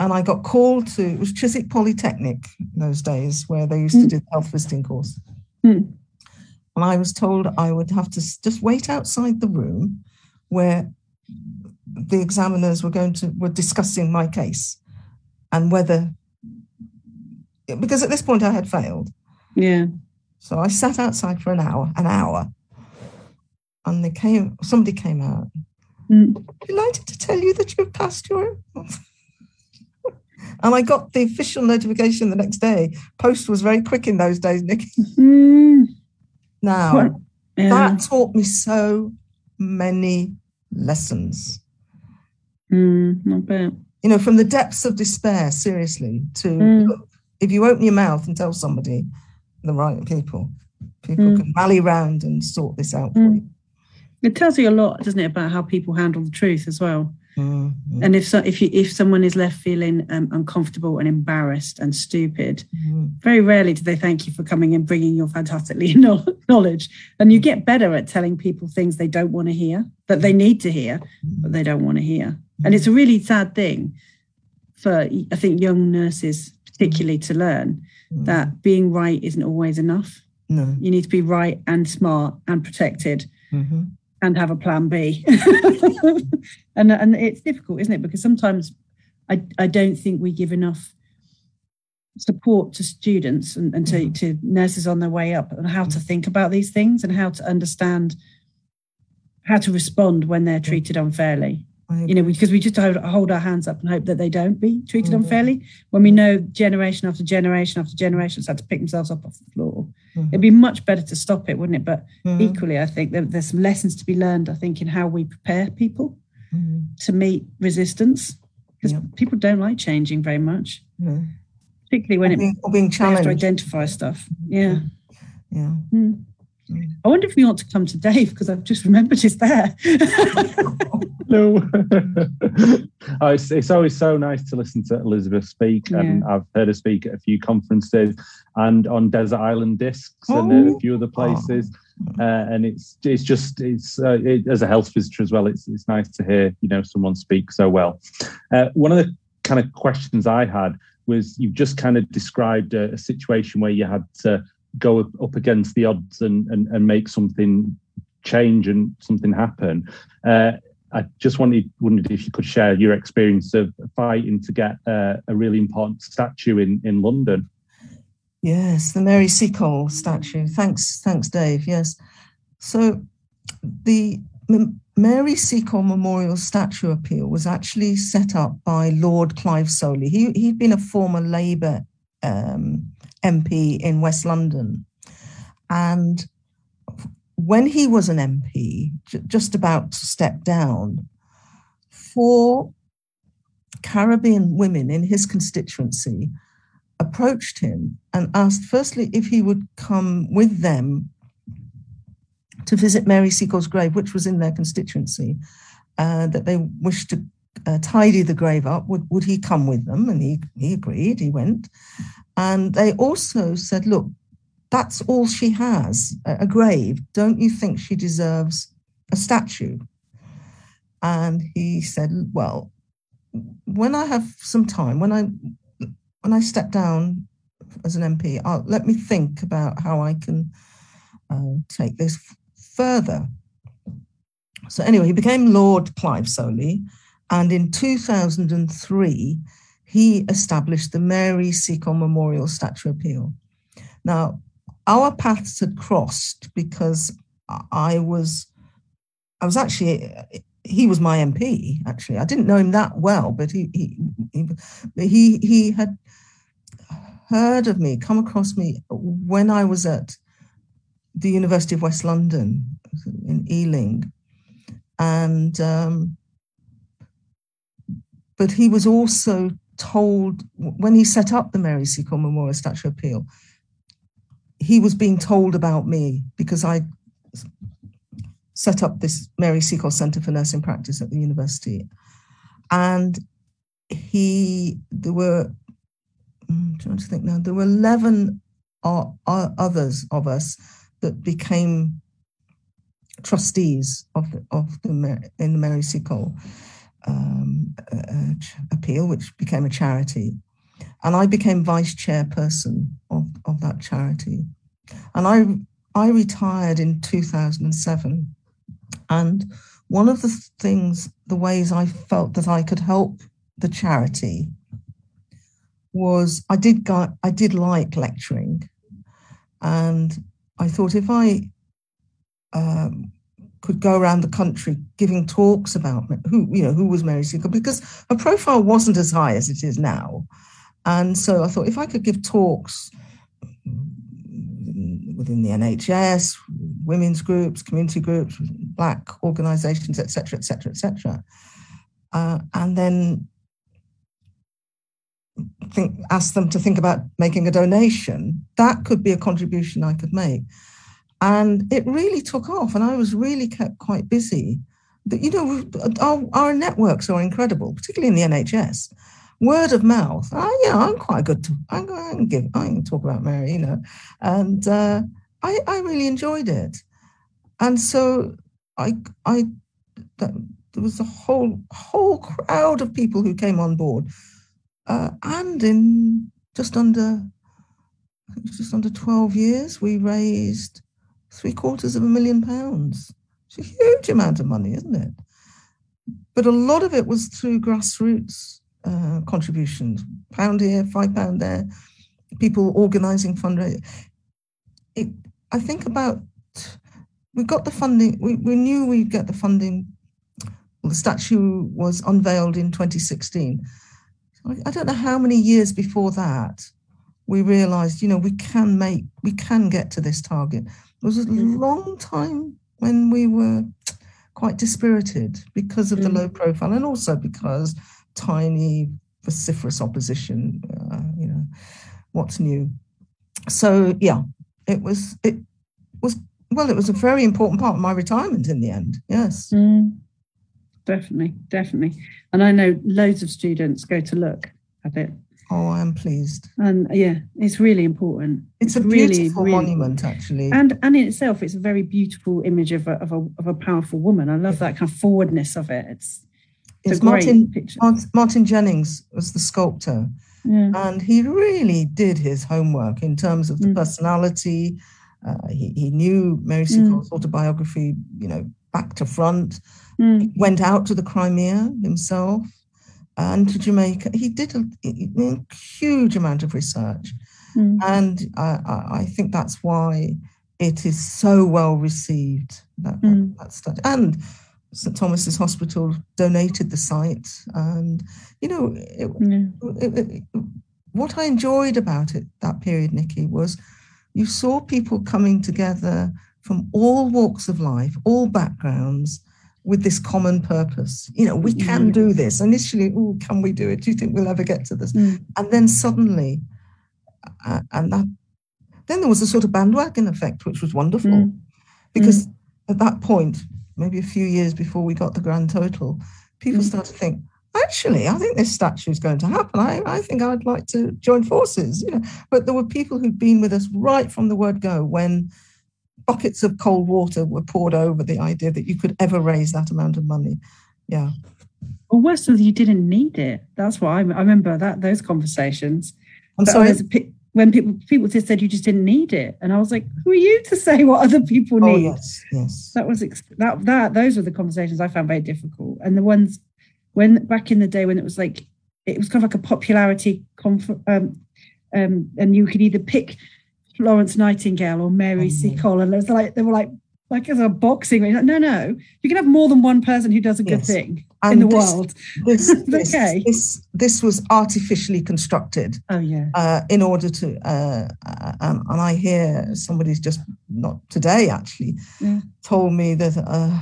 C: And I got called to, it was Chiswick Polytechnic in those days where they used to
A: Hmm.
C: do the health visiting course. And I was told I would have to just wait outside the room where the examiners were going to were discussing my case and whether because at this point I had failed.
A: Yeah.
C: So I sat outside for an hour, an hour, and they came. Somebody came out.
A: Mm.
C: Delighted to tell you that you've passed your. and I got the official notification the next day. Post was very quick in those days, Nick.
A: Mm.
C: Now
A: Yeah.
C: that taught me so many lessons.
A: Mm, not bad.
C: You know, from the depths of despair, seriously, to
A: Mm.
C: look, if you open your mouth and tell somebody, the right people, people
A: Mm.
C: can rally round and sort this out for
A: Mm.
C: you.
A: It tells you a lot, doesn't it, about how people handle the truth as well.
C: Mm, mm,
A: And if so, if you if someone is left feeling um, uncomfortable and embarrassed and stupid,
C: mm,
A: very rarely do they thank you for coming and bringing your fantastically knowledge. And you get better at telling people things they don't want to hear, that they need to hear, but they don't want to hear. And it's a really sad thing for I think young nurses particularly to learn
C: mm.
A: that being right isn't always enough.
C: no.
A: You need to be right and smart and protected
C: mhm,
A: and have a plan B. and and it's difficult, isn't it? Because sometimes I, I don't think we give enough support to students and, and to,
C: Mhm.
A: to nurses on their way up and how to think about these things and how to understand how to respond when they're treated unfairly. You know, because we just hold, our hands up and hope that they don't be treated unfairly when we know generation after generation after generation has had to pick themselves up off the floor.
C: Mhm,
A: It'd be much better to stop it, wouldn't it? But
C: mhm,
A: equally, I think there, there's some lessons to be learned. I think in how we prepare people
C: mhm,
A: to meet resistance, because
C: Yeah.
A: people don't like changing very much, particularly when
C: or,
A: it
C: being, or being
A: have to identify stuff. Yeah.
C: Yeah. Mm.
A: I wonder if we ought to come to Dave because I've just remembered he's there.
B: No. oh, it's, it's always so nice to listen to Elizabeth speak, and I've heard her speak at a few conferences and on Desert Island Discs and a
C: Oh.
B: few other places. Uh, and it's it's just it's uh, it, as a health visitor as well. It's it's nice to hear you know someone speak so well. Uh, one of the kind of questions I had was you've just kind of described a, a situation where you had to go up, against the odds and, and and make something change and something happen. Uh, I just wanted wondered if you could share your experience of fighting to get uh, a really important statue in in London.
C: Yes, the Mary Seacole statue. Thanks, thanks, Dave. Yes. So the Mary Seacole Memorial Statue Appeal was actually set up by Lord Clive Soley. He, he'd been a former Labour um, MP in West London. And when he was an MP, j- just about to step down, four Caribbean women in his constituency approached him and asked, firstly, if he would come with them to visit Mary Seacole's grave, which was in their constituency, uh, that they wished to uh, tidy the grave up. Would, would he come with them? And he, he agreed, he went. And they also said, look, that's all she has, a, grave. Don't you think she deserves a statue? And he said, well, when I have some time, when I when I step down as an MP, I'll, let me think about how I can uh, take this further. So anyway, he became Lord Clive Soley, and in 2003, he established the Mary Seacole Memorial Statue Appeal. Now, our paths had crossed because I was, I was actually, he was my MP. Actually, I didn't know him that well, but he he he he, he had heard of me, come across me when I was at the University of West London in Ealing, and um, but he was also told when he set up the Mary Seacole Memorial Statue Appeal, he was being told about me because I set up this Mary Seacole Centre for Nursing Practice at the university, and he there were I'm trying to think now there were eleven others of us that became trustees of the, of the in the Mary Seacole um, appeal, which became a charity, and I became vice chairperson of, of that charity, and I I retired in 2007, and one of the things, the ways I felt that I could help the charity was I did go, I did like lecturing, and I thought if I um, could go around the country giving talks about who you know who was Mary Seacole because her profile wasn't as high as it is now, and so I thought if I could give talks within the NHS, women's groups, community groups, black organisations, etc., etc., etc., uh, and then think ask them to think about making a donation, that could be a contribution I could make. And it really took off, and I was really kept quite busy. But, you know, our, our networks are incredible, particularly in the NHS. Word of mouth. I, you know, I'm quite good to. I, I can give. I can talk about Mary, you know, and uh, I, I really enjoyed it. And so I, I, that, there was a whole whole crowd of people who came on board uh, and in just under just under 12 years, we raised three quarters of a million pounds. It's a huge amount of money, isn't it? But a lot of it was through grassroots uh, contributions, pound here, five pound there, people organising fundraising. It, I think about we got the funding. We, we knew we'd get the funding. Well, the statue was unveiled in 2016 I don't know how many years before that we realized, you know, we can make, we can get to this target. It was a mm. long time when we were quite dispirited because of mm. the low profile and also because tiny, vociferous opposition, uh, you know, what's new. So, yeah, it was, it was, well, it was a very important part of my retirement in the end. Yes.
A: Mm definitely, definitely. And I know loads of students go to look at it.
C: Oh, I'm pleased.
A: And yeah, it's really important.
C: It's, a really, beautiful really monument, actually.
A: And and in itself, it's a very beautiful image of a of a, of a powerful woman. I love that kind of forwardness of it. It's, it's, it's
C: Martin, Martin Jennings was the sculptor. Yeah. And he really did his homework in terms of the mm. personality. Uh, he, he knew Mary Seacole's mm. autobiography, you know, back to front. Mm. Went out to the Crimea himself and to Jamaica. He did a, a huge amount of research. Mm. And I, I, think that's why it is so well received, that, mm. that, that study. And St Thomas's Hospital donated the site. And, you know, it, it, it, what I enjoyed about it that period, Nicky, was you saw people coming together from all walks of life, all backgrounds, with this common purpose. You know, we can do this. Initially, oh, can we do it? Do you think we'll ever get to this?
A: Mm.
C: And then suddenly, uh, and that, then there was a sort of bandwagon effect, which was wonderful,
A: Mm.
C: because at that point, maybe a few years before we got the grand total, people
A: Mm.
C: started to think, actually, I think this statue is going to happen. I, I think I'd like to join forces. You know, but there were people who'd been with us right from the word go when buckets of cold water were poured over the idea that you could ever raise that amount of money. Yeah.
A: Or worse, was you didn't need it. That's what I, I remember that those conversations.
C: I'm
A: But
C: sorry.
A: when people people just said you just didn't need it, and I was like, who are you to say what other people
C: Oh
A: need?
C: yes, yes.
A: That was ex- that that those were the conversations I found very difficult, and the ones when back in the day when it was like it was kind of like a popularity conf- um, um, and you could either pick Florence Nightingale or Mary C.
C: Mhm.
A: Cole, and it was like they were like like as a boxing ring. Like, no, no, you can have more than one person who does a good
C: Yes.
A: thing
C: And
A: in the
C: this,
A: world.
C: This, this,
A: okay.
C: this, this was artificially constructed
A: Oh yeah,
C: uh, in order to, uh, uh, um, and I hear somebody's just not today actually
A: Yeah.
C: told me that uh,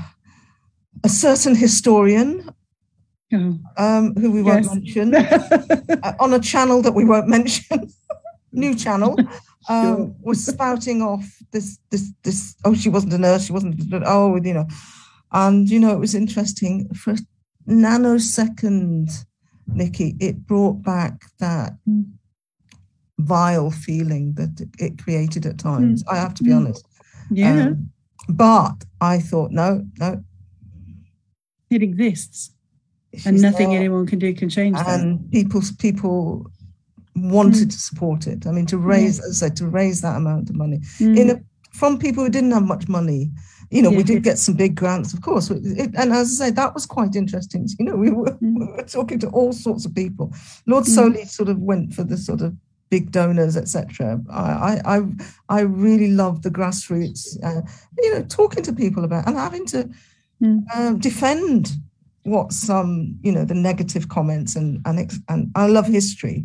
C: a certain historian
A: oh.
C: um, who we won't mention uh, on a channel that we won't mention, new channel, um, was spouting off this, this, this. Oh, she wasn't a nurse. She wasn't. Oh, you know, and you know, it was interesting for a nanosecond, Nicky. It brought back that
A: Mm.
C: vile feeling that it- created at times. I have to be
A: Mm.
C: honest.
A: yeah,
C: Um, but I thought, no, no,
A: it exists, and nothing anyone can do can change that.
C: and people people wanted
A: Mm.
C: to support it. I mean, to raise, as I said, to raise that amount of money
A: Mm.
C: in a, from people who didn't have much money. You know,
A: Yeah.
C: we did get some big grants, of course, it, and as I say, that was quite interesting. You know, we were,
A: Mm.
C: we were talking to all sorts of people. Lord
A: Mm.
C: Soley sort of went for the sort of big donors, etc. I, I, I, I really love the grassroots. Uh, you know, talking to people about and having to
A: Mm.
C: um, defend what some, you know, the negative comments and and and I love history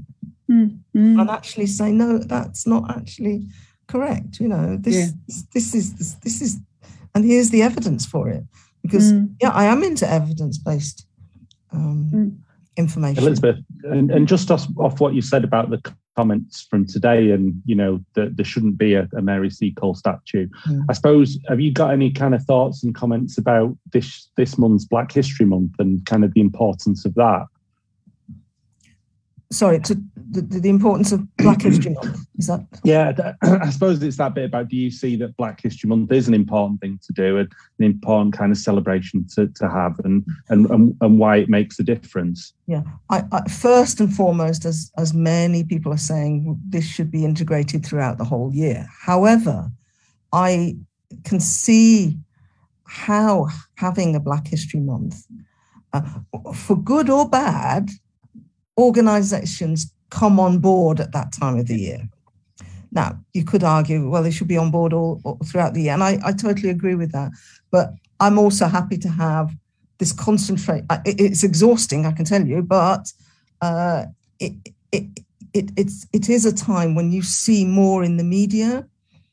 A: Mm. Mm.
C: and actually say no, that's not actually correct. You know, this
A: Yeah.
C: this is this, this is, and here's the evidence for it. Because
A: Mm.
C: yeah, I am into evidence based um,
A: Mm.
C: information.
B: Elizabeth, and, and just off, off what you said about the comments from today, and you know that there shouldn't be a, a Mary Seacole statue.
C: Mm.
B: I suppose have you got any kind of thoughts and comments about this this month's Black History Month and kind of the importance of that?
C: Sorry, to the, the importance of Black History Month is that
B: Yeah, I suppose it's that bit about do you see that Black History Month is an important thing to do and an important kind of celebration to, to have and, and, and, and why it makes a difference?
C: Yeah, I, I, first and foremost, as as many people are saying, this should be integrated throughout the whole year. However, I can see how having a Black History Month, uh, for good or bad, organisations come on board at that time of the year. Now, you could argue, well, they should be on board all, all throughout the year, and I, I totally agree with that. But I'm also happy to have this concentrate. It's exhausting, I can tell you, but uh, it, it it it's it is a time when you see more in the media.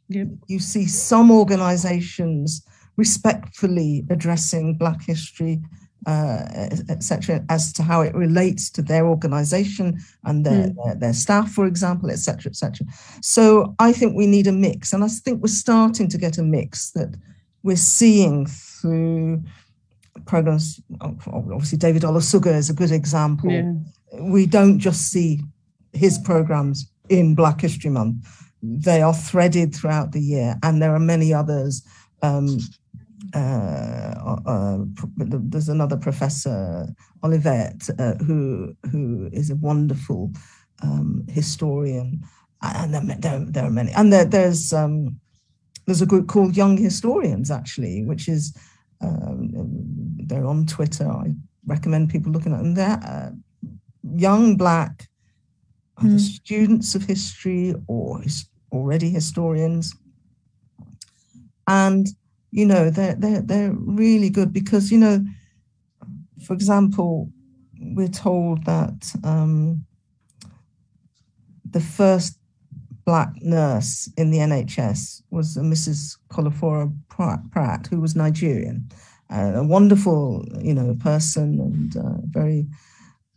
A: Yep.
C: You see some organisations respectfully addressing Black history, uh, etc., as to how it relates to their organisation and their, their their staff, for example, etc., etc. So I think we need a mix, and I think we're starting to get a mix that we're seeing through programs. Obviously, David Olusoga is a good example.
A: Yeah.
C: We don't just see his programs in Black History Month; they are threaded throughout the year, and there are many others. Um, uh, uh, there's another professor, Olivette, uh, who who is a wonderful um, historian, and there, there, there are many, and there, there's um, there's a group called Young Historians actually, which is um, they're on Twitter. I recommend people looking at them. They're uh, young black either
A: Mm.
C: students of history or his, already historians, and you know they're they're they're really good because you know, for example, we're told that um, the first black nurse in the NHS was a Mrs. Kofoworola Pratt, who was Nigerian. a wonderful, you know, person and uh, very,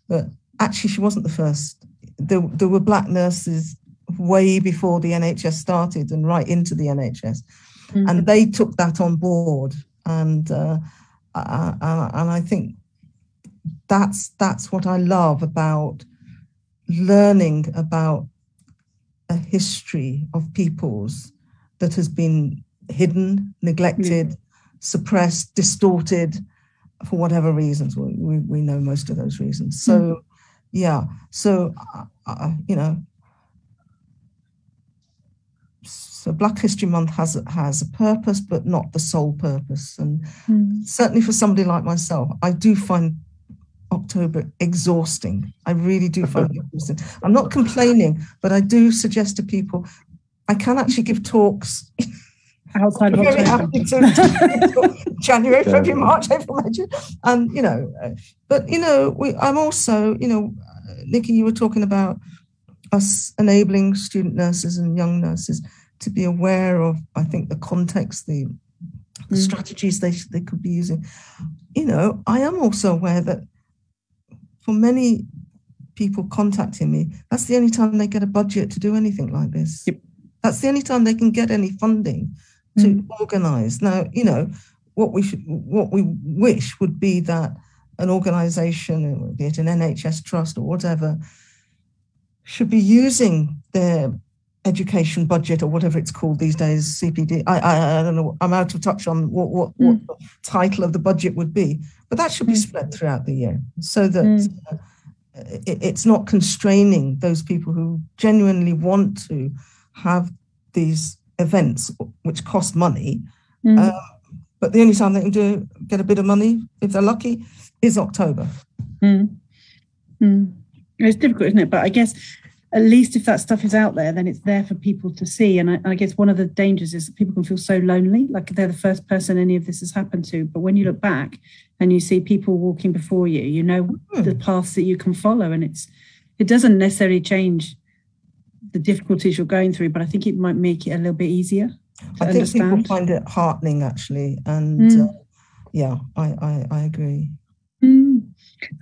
C: but actually she wasn't the first. There, there were black nurses way before the NHS started and right into the NHS, mm-hmm. and they took that on board. And uh, uh, and I think that's that's what I love about learning about a history of peoples that has been hidden, neglected, mm. suppressed, distorted for whatever reasons. We, we, we, know most of those reasons. So, mm. yeah. So, uh, uh, you know, so Black History Month has has a purpose, but not the sole purpose. And mm. certainly for somebody like myself, I do find October exhausting. I really do find it exhausting. I'm not complaining, but I do suggest to people I can actually give talks
A: outside of
C: to January, February, March, April, May, June, and you know, but you know, we, I'm also, you know, Nicky, you were talking about us enabling student nurses and young nurses to be aware of, I think, the context, the, the mm. strategies they they could be using. You know, I am also aware that for many people contacting me, that's the only time they get a budget to do anything like this. Yep. That's the only time they can get any funding to mm. organize. Now, you know, what we should, what we wish would be that an organization, be it an NHS trust or whatever, should be using their education budget or whatever it's called these days, CPD. I, I, I don't know. I'm out of touch on what what, mm. what the title of the budget would be, but that should be mm. spread throughout the year so that mm. uh, it, it's not constraining those people who genuinely want to have these events which cost money. Mm. Uh, but the only time they can do get a bit of money, if they're lucky, is October.
A: Mm. Mm. It's difficult, isn't it? But I guess at least if that stuff is out there, then it's there for people to see. And I, I, guess one of the dangers is that people can feel so lonely, like they're the first person any of this has happened to. But when you look back and you see people walking before you, you know mm. the paths that you can follow, and it's it doesn't necessarily change the difficulties you're going through, but I think it might make it a little bit easier.
C: I think understand. people find it heartening actually, and mm. uh, yeah, I, I I agree.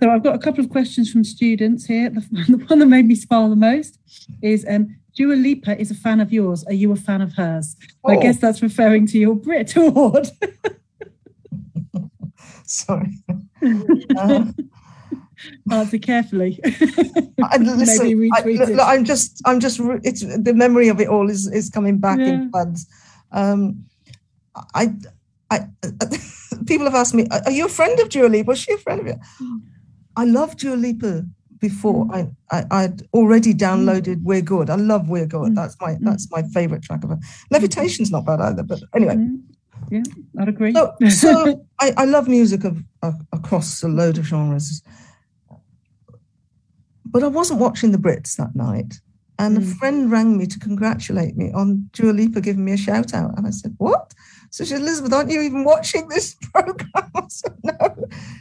A: So I've got a couple of questions from students here. The, the one that made me smile the most is um, Dua Lipa is a fan of yours. Are you a fan of hers? Oh. I guess that's referring to your Brit Award.
C: Sorry.
A: Uh, Answer carefully.
C: I, listen, I, am just, I'm just, it's the memory of it all is is coming back yeah. in floods. Um, I, I, people have asked me, "Are you a friend of Dua Lipa? Was she a friend of you?" I love Dua Lipa before mm. I, I would already downloaded mm. We're Good. I love We're Good. Mm. That's my mm. that's my favorite track of her. Levitation's not bad either, but anyway.
A: Mm. Yeah, I'd agree.
C: So, so I, I love music of, of, across a load of genres. But I wasn't watching the Brits that night. And a friend rang me to congratulate me on Dua Lipa giving me a shout out. And I said, What? So she said, Elizabeth, aren't you even watching this program? I said, No.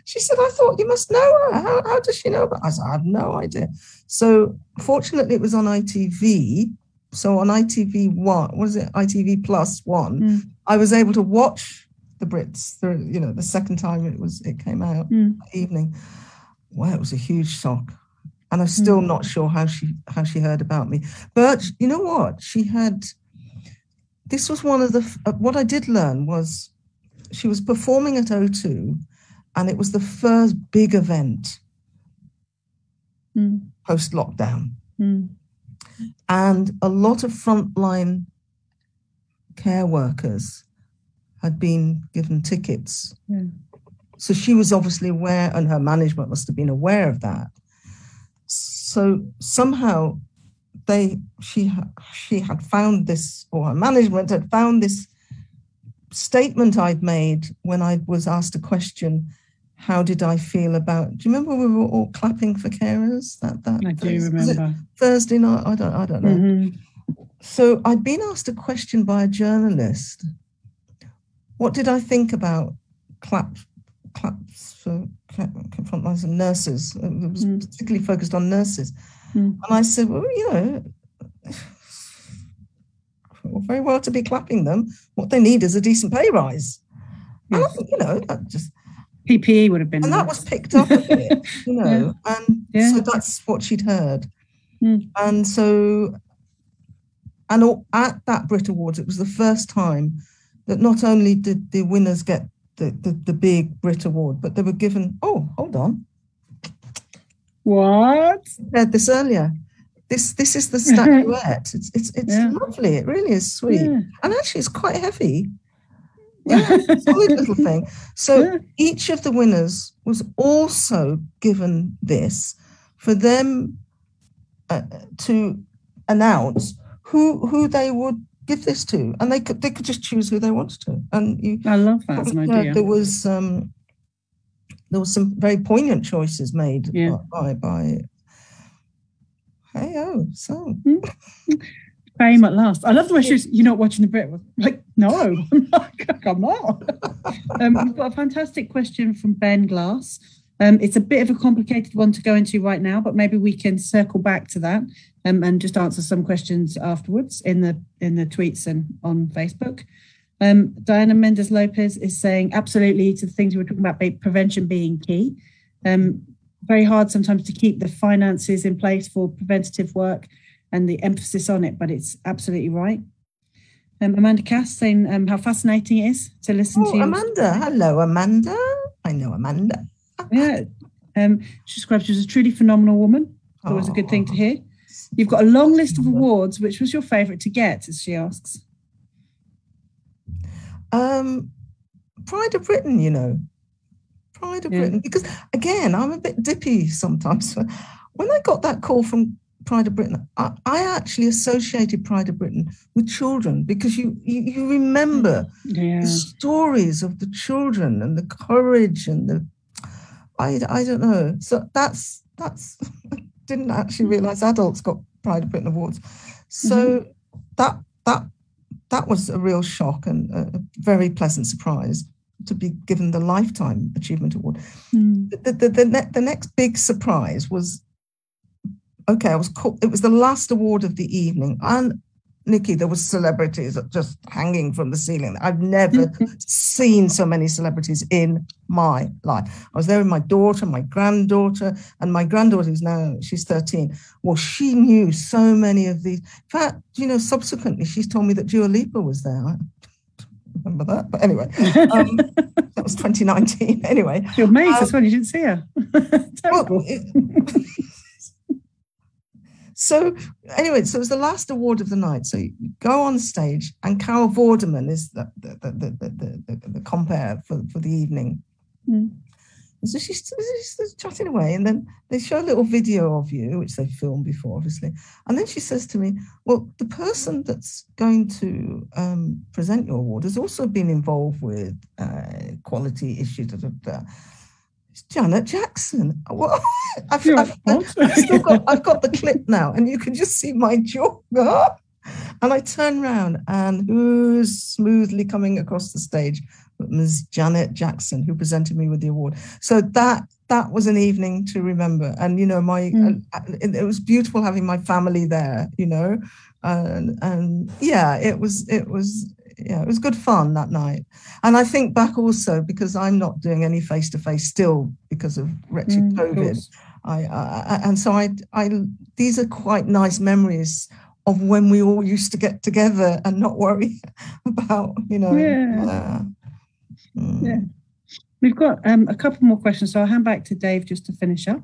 C: She said, I thought you must know her. How, how does she know? But I said, I have no idea. So fortunately, it was on ITV. So on ITV one, was it ITV plus one? Mm. I was able to watch the Brits. The, you know, the second time it was it came out mm. evening. Well, it was a huge shock, and I'm still mm. not sure how she how she heard about me. But you know what? She had this was one of the uh, what I did learn was she was performing at O2, and it was the first big event mm. post lockdown, mm. and a lot of frontline care workers had been given tickets. Yeah. So she was obviously aware, and her management must have been aware of that. So somehow they she she had found this or her management had found this statement I'd made when I was asked a question how did I feel about do you remember we were all clapping for carers? That that
A: I do remember.
C: Thursday night? I don't I don't know. Mm-hmm. so I'd been asked a question by a journalist. What did I think about clap claps for and nurses? It was mm. particularly focused on nurses Mm. And I said, well, you know, very well to be clapping them. What they need is a decent pay rise. And I think, you know, that just
A: PPE would have been.
C: and that was picked up a bit, you know, and
A: Yeah.
C: so that's what she'd heard.
A: Mm.
C: And so, and all- at that Brit Awards, it was the first time that not only did the winners get the, the, the big Brit Award, but they were given, oh, hold on,
A: what?
C: I heard this earlier. This this is the statuette. It's it's it's
A: Yeah.
C: lovely. It really is sweet.
A: Yeah.
C: And actually it's quite heavy. Yeah, solid little thing. So
A: Yeah.
C: each of the winners was also given this for them uh, to announce who who they would give this to, and they could they could just choose who they wanted to. And you
A: I love that as an idea.
C: there was um, there were some very poignant choices made
A: Yeah.
C: by by. Hey oh, so
A: Fame at last. I love the way she was, you're not watching the Brit. Like, no, I'm not. I'm not. um, we've got a fantastic question from Ben Glass. Um, it's a bit of a complicated one to go into right now, but maybe we can circle back to that um, and just answer some questions afterwards in the in the tweets and on Facebook. Um, Diana Mendes Lopez is saying absolutely to the things we were talking about, prevention being key. Um, very hard sometimes to keep the finances in place for preventative work and the emphasis on it, but it's absolutely right. Um, Amanda Cass saying um, how fascinating it is to listen
C: oh,
A: to.
C: Amanda, hello Amanda. I know Amanda.
A: Yeah. Um, she describes you as a truly phenomenal woman. Always a good thing to hear. You've got a long list of awards. Which was your favourite to get, as she asks?
C: Um, Pride of Britain, you know, Pride of
A: Yeah.
C: Britain. Because again, I'm a bit dippy sometimes. When I got that call from Pride of Britain, I, I actually associated Pride of Britain with children because you you, you remember
A: Yeah.
C: the stories of the children and the courage and the I, I don't know. So that's that's didn't actually realize adults got Pride of Britain awards. So that that that was a real shock and a very pleasant surprise to be given the lifetime achievement award.
A: Mm.
C: The the the, ne- the next big surprise was okay. I was called, it was the last award of the evening and. Nicky, there were celebrities just hanging from the ceiling. I've never seen so many celebrities in my life. I was there with my daughter, my granddaughter, and my granddaughter is now she's 13. Well, she knew so many of these. In fact, you know, subsequently she's told me that Dua Lipa was there. I remember that. But anyway, um, that was 2019. Anyway,
A: You're amazed
C: Um,
A: as well. You didn't see her. Terrible.
C: well, it- so anyway, so it was the last award of the night. So you go on stage, and Carol Vorderman is the the the the, the, the, the compare for, for the evening.
A: Mm.
C: So she's, she's chatting away, and then they show a little video of you, which they filmed before, obviously. And then she says to me, "Well, the person that's going to um, present your award has also been involved with uh, quality issues." Da, da, da. Janet Jackson. Well, I've, I've, I've still got I've got the clip now, and you can just see my jaw. And I turn round, and who's smoothly coming across the stage? But Ms. Janet Jackson, who presented me with the award. So that that was an evening to remember. And you know, my
A: Mm.
C: uh, it, it was beautiful having my family there. You know, and and yeah, it was it was yeah, it was good fun that night. And I think back also because I'm not doing any face to face still because of wretched
A: Mm,
C: COVID. I, I I- and so I I these are quite nice memories of when we all used to get together and not worry about you know
A: Yeah.
C: uh, mm.
A: Yeah. We've got um, a couple more questions, so I'll hand back to Dave just to finish up.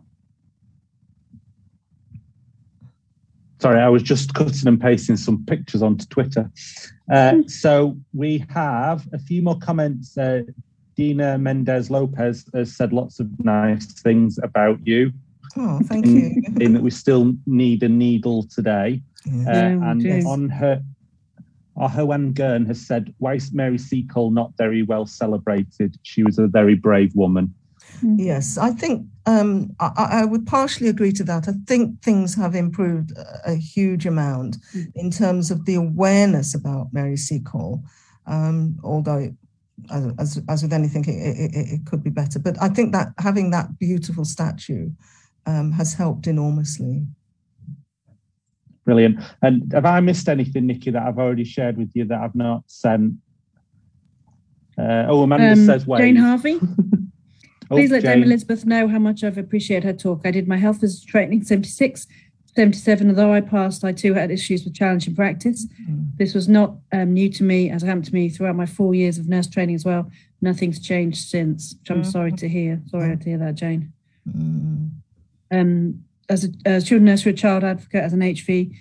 B: Sorry, I was just cutting and pasting some pictures onto Twitter. Uh, so we have a few more comments. Uh, Dina Mendez Lopez has said lots of nice things about you,
C: Oh, thank you.
B: in, in that we still need a needle today. Uh,
C: Yeah.
A: Yeah,
B: and
A: do.
B: on her, Ahoan Gurn has said, Why is Mary Seacole not very well celebrated? She was a very brave woman.
C: Yes, I think um, I, I I would partially agree to that. I think things have improved a, a huge amount
A: Mm.
C: in terms of the awareness about Mary Seacole, um, although. It, as, as, as with anything, it, it, it- it could be better. But I think that having that beautiful statue um, has helped enormously.
B: Brilliant. And have I missed anything, Nicky, that I've already shared with you that I've not sent? Uh, oh, Amanda um, says wait.
A: Jane Harvey. oh, Please let Jane. Dame Elizabeth know how much I've appreciated her talk. I did my health visitor training 76, 77. Although I passed, I too had issues with challenging practice. Mm. This was not um, new to me, as happened to me throughout my four years of nurse training as well. Nothing's changed since, which I'm mm. sorry to hear. Sorry to hear that, Jane. Mm. Um, as a, as a children nursery child advocate, as an HV,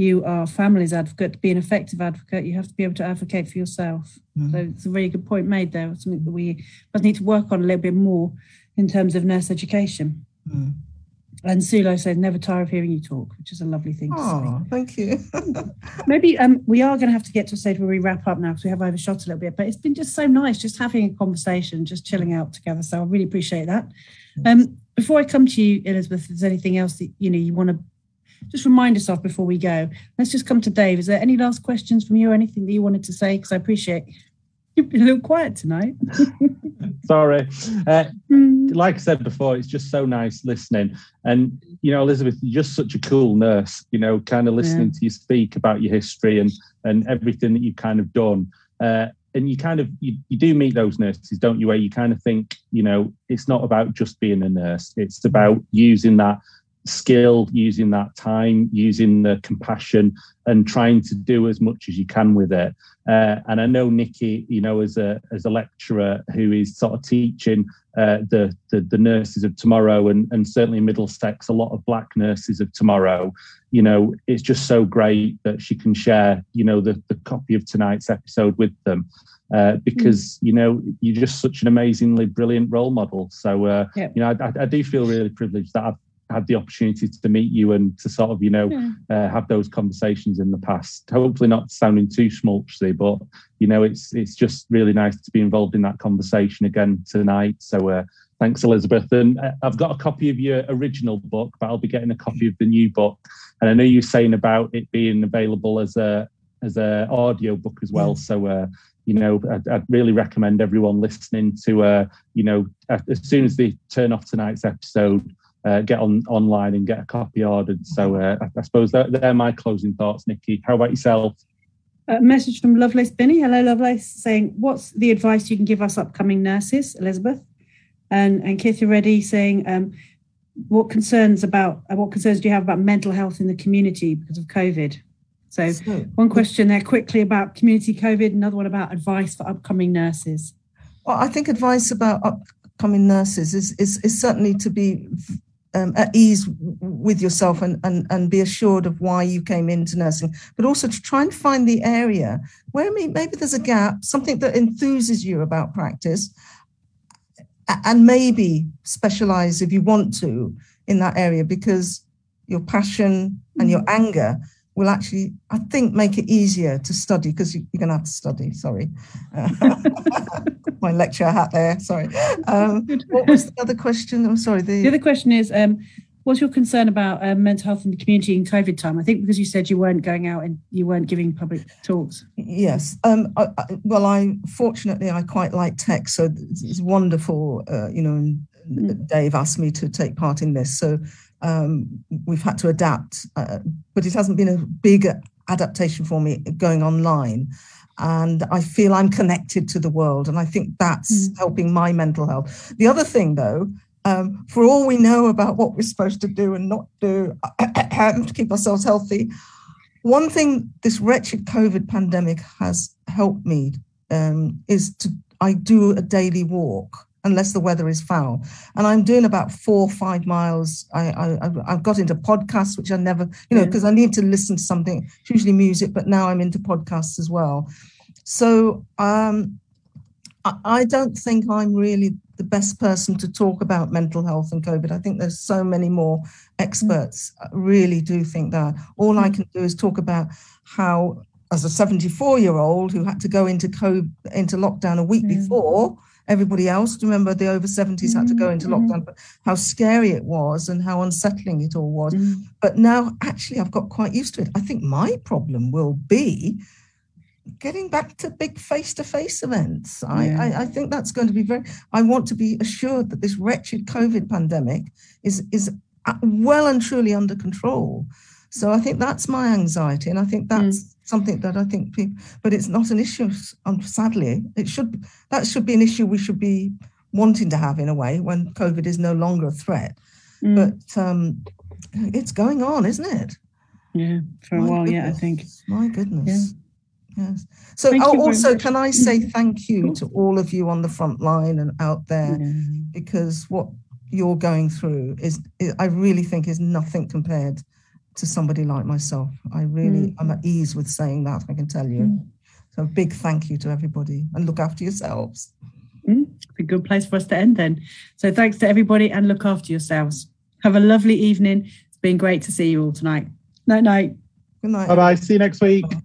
A: you are family's advocate. To be an effective advocate, you have to be able to advocate for yourself. Mm. So it's a really good point made there. Something that we must need to work on a little bit more in terms of nurse education. Mm. And Sulo says, never tire of hearing you talk, which is a lovely thing
C: oh, thank you.
A: Maybe um, we are going to have to get to a stage where we wrap up now because we have overshot a little bit, but it's been just so nice just having a conversation, just chilling out together. So I really appreciate that. Um, before I come to you, Elizabeth, if there's anything else that you know you want to just remind us of before we go. Let's just come to Dave. Is there any last questions from you or anything that you wanted to say? Because I appreciate you've been a little quiet tonight.
B: Sorry. Uh, mm. Like I said before, it's just so nice listening. And, you know, Elizabeth, you're just such a cool nurse, you know, kind of listening yeah. to you speak about your history and, and everything that you've kind of done. Uh, and you kind of you, you do meet those nurses don't you where you kind of think you know it's not about just being a nurse it's about using that skill, using that time, using the compassion, and trying to do as much as you can with it. Uh, and I know Nicky, you know, as a as a lecturer who is sort of teaching uh, the, the, the nurses of tomorrow, and and certainly Middlesex, a lot of black nurses of tomorrow. You know, it's just so great that she can share, you know, the the copy of tonight's episode with them. Uh, because mm. you know you're just such an amazingly brilliant role model. So uh, yep. you know I, I, do feel really privileged that I've had the opportunity to meet you and to sort of, you know, yeah. uh, have those conversations in the past. Hopefully, not sounding too schmaltzy, but you know, it's it's just really nice to be involved in that conversation again tonight. So, uh, thanks, Elizabeth. And uh, I've got a copy of your original book, but I'll be getting a copy of the new book. And I know you're saying about it being available as a as a audio book as well. So. Uh, you know, I'd, I'd, really recommend everyone listening to, uh, you know, as soon as they turn off tonight's episode, uh, get on online and get a copy ordered. So uh, I, I, suppose that, they're my closing thoughts, Nicky. How about yourself?
A: A message from Lovelace Binny. Hello, Lovelace, saying, What's the advice you can give us upcoming nurses, Elizabeth? And and Kitty Reddy saying, um, What concerns about uh, what concerns do you have about mental health in the community because of COVID? So, so one question there quickly about community COVID, another one about advice for upcoming nurses.
C: Well, I think advice about upcoming nurses is, is, is certainly to be um, at ease with yourself and, and, and be assured of why you came into nursing, but also to try and find the area where maybe there's a gap, something that enthuses you about practice, and maybe specialize if you want to in that area because your passion and your mm. anger will actually, I think, make it easier to study because you, are going to have to study. Sorry. my lecture hat there. Sorry. Um, what was the other question? I'm sorry.
A: The, the other question is um, what's your concern about um, mental health in the community in COVID time? I think because you said you weren't going out and you weren't giving public talks.
C: Yes. Um, I, I, well, I fortunately I quite like tech, so it's, it's wonderful. Uh, you know, mm. Dave asked me to take part in this, so um, we've had to adapt, uh, but it hasn't been a big adaptation for me going online and I feel I'm connected to the world. And I think that's mm. helping my mental health. The other thing, though, um, for all we know about what we're supposed to do and not do to keep ourselves healthy, one thing this wretched COVID pandemic has helped me um, is to I do a daily walk unless the weather is foul. And I'm doing about four or five miles. I, I have got into podcasts, which I never, you know, mm. because I need to listen to something. It's usually music, but now I'm into podcasts as well. So um, I, I don't think I'm really the best person to talk about mental health and COVID. I think there's so many more experts. Mm. I really do think that. All I mm. can do is talk about how, as a 74 year old who had to go into COVID, into lockdown a week before everybody else. Remember, the over 70s had to go into mm-hmm. lockdown, but how scary it was and how unsettling it all was. Mm. But now, actually, I've got quite used to it. I think my problem will be getting back to big face-to-face events. I, yeah. I, I, think that's going to be very. I want to be assured that this wretched COVID pandemic is is well and truly under control. So I think that's my anxiety, and I think that's mm. Something that I think people, but it's not an issue. Um, sadly, it should that should be an issue we should be wanting to have in a way when COVID is no longer a threat. Mm. But um, it's going on, isn't it?
A: Yeah, for a My while, goodness. yeah, I think.
C: My goodness. Yeah. Yes. So oh, also, can I say mm-hmm. thank you to all of you on the front line and out there, yeah. because what you're going through is, I really think, is nothing compared to somebody like myself. I really, mm. I'm at ease with saying that. I can tell you. Mm. So, a big thank you to everybody, and look after yourselves.
A: Mm. a good place for us to end then. So, thanks to everybody, and look after yourselves. Have a lovely evening. It's been great to see you all tonight. Night, night.
C: Good night.
B: Bye bye. See you next week. Bye.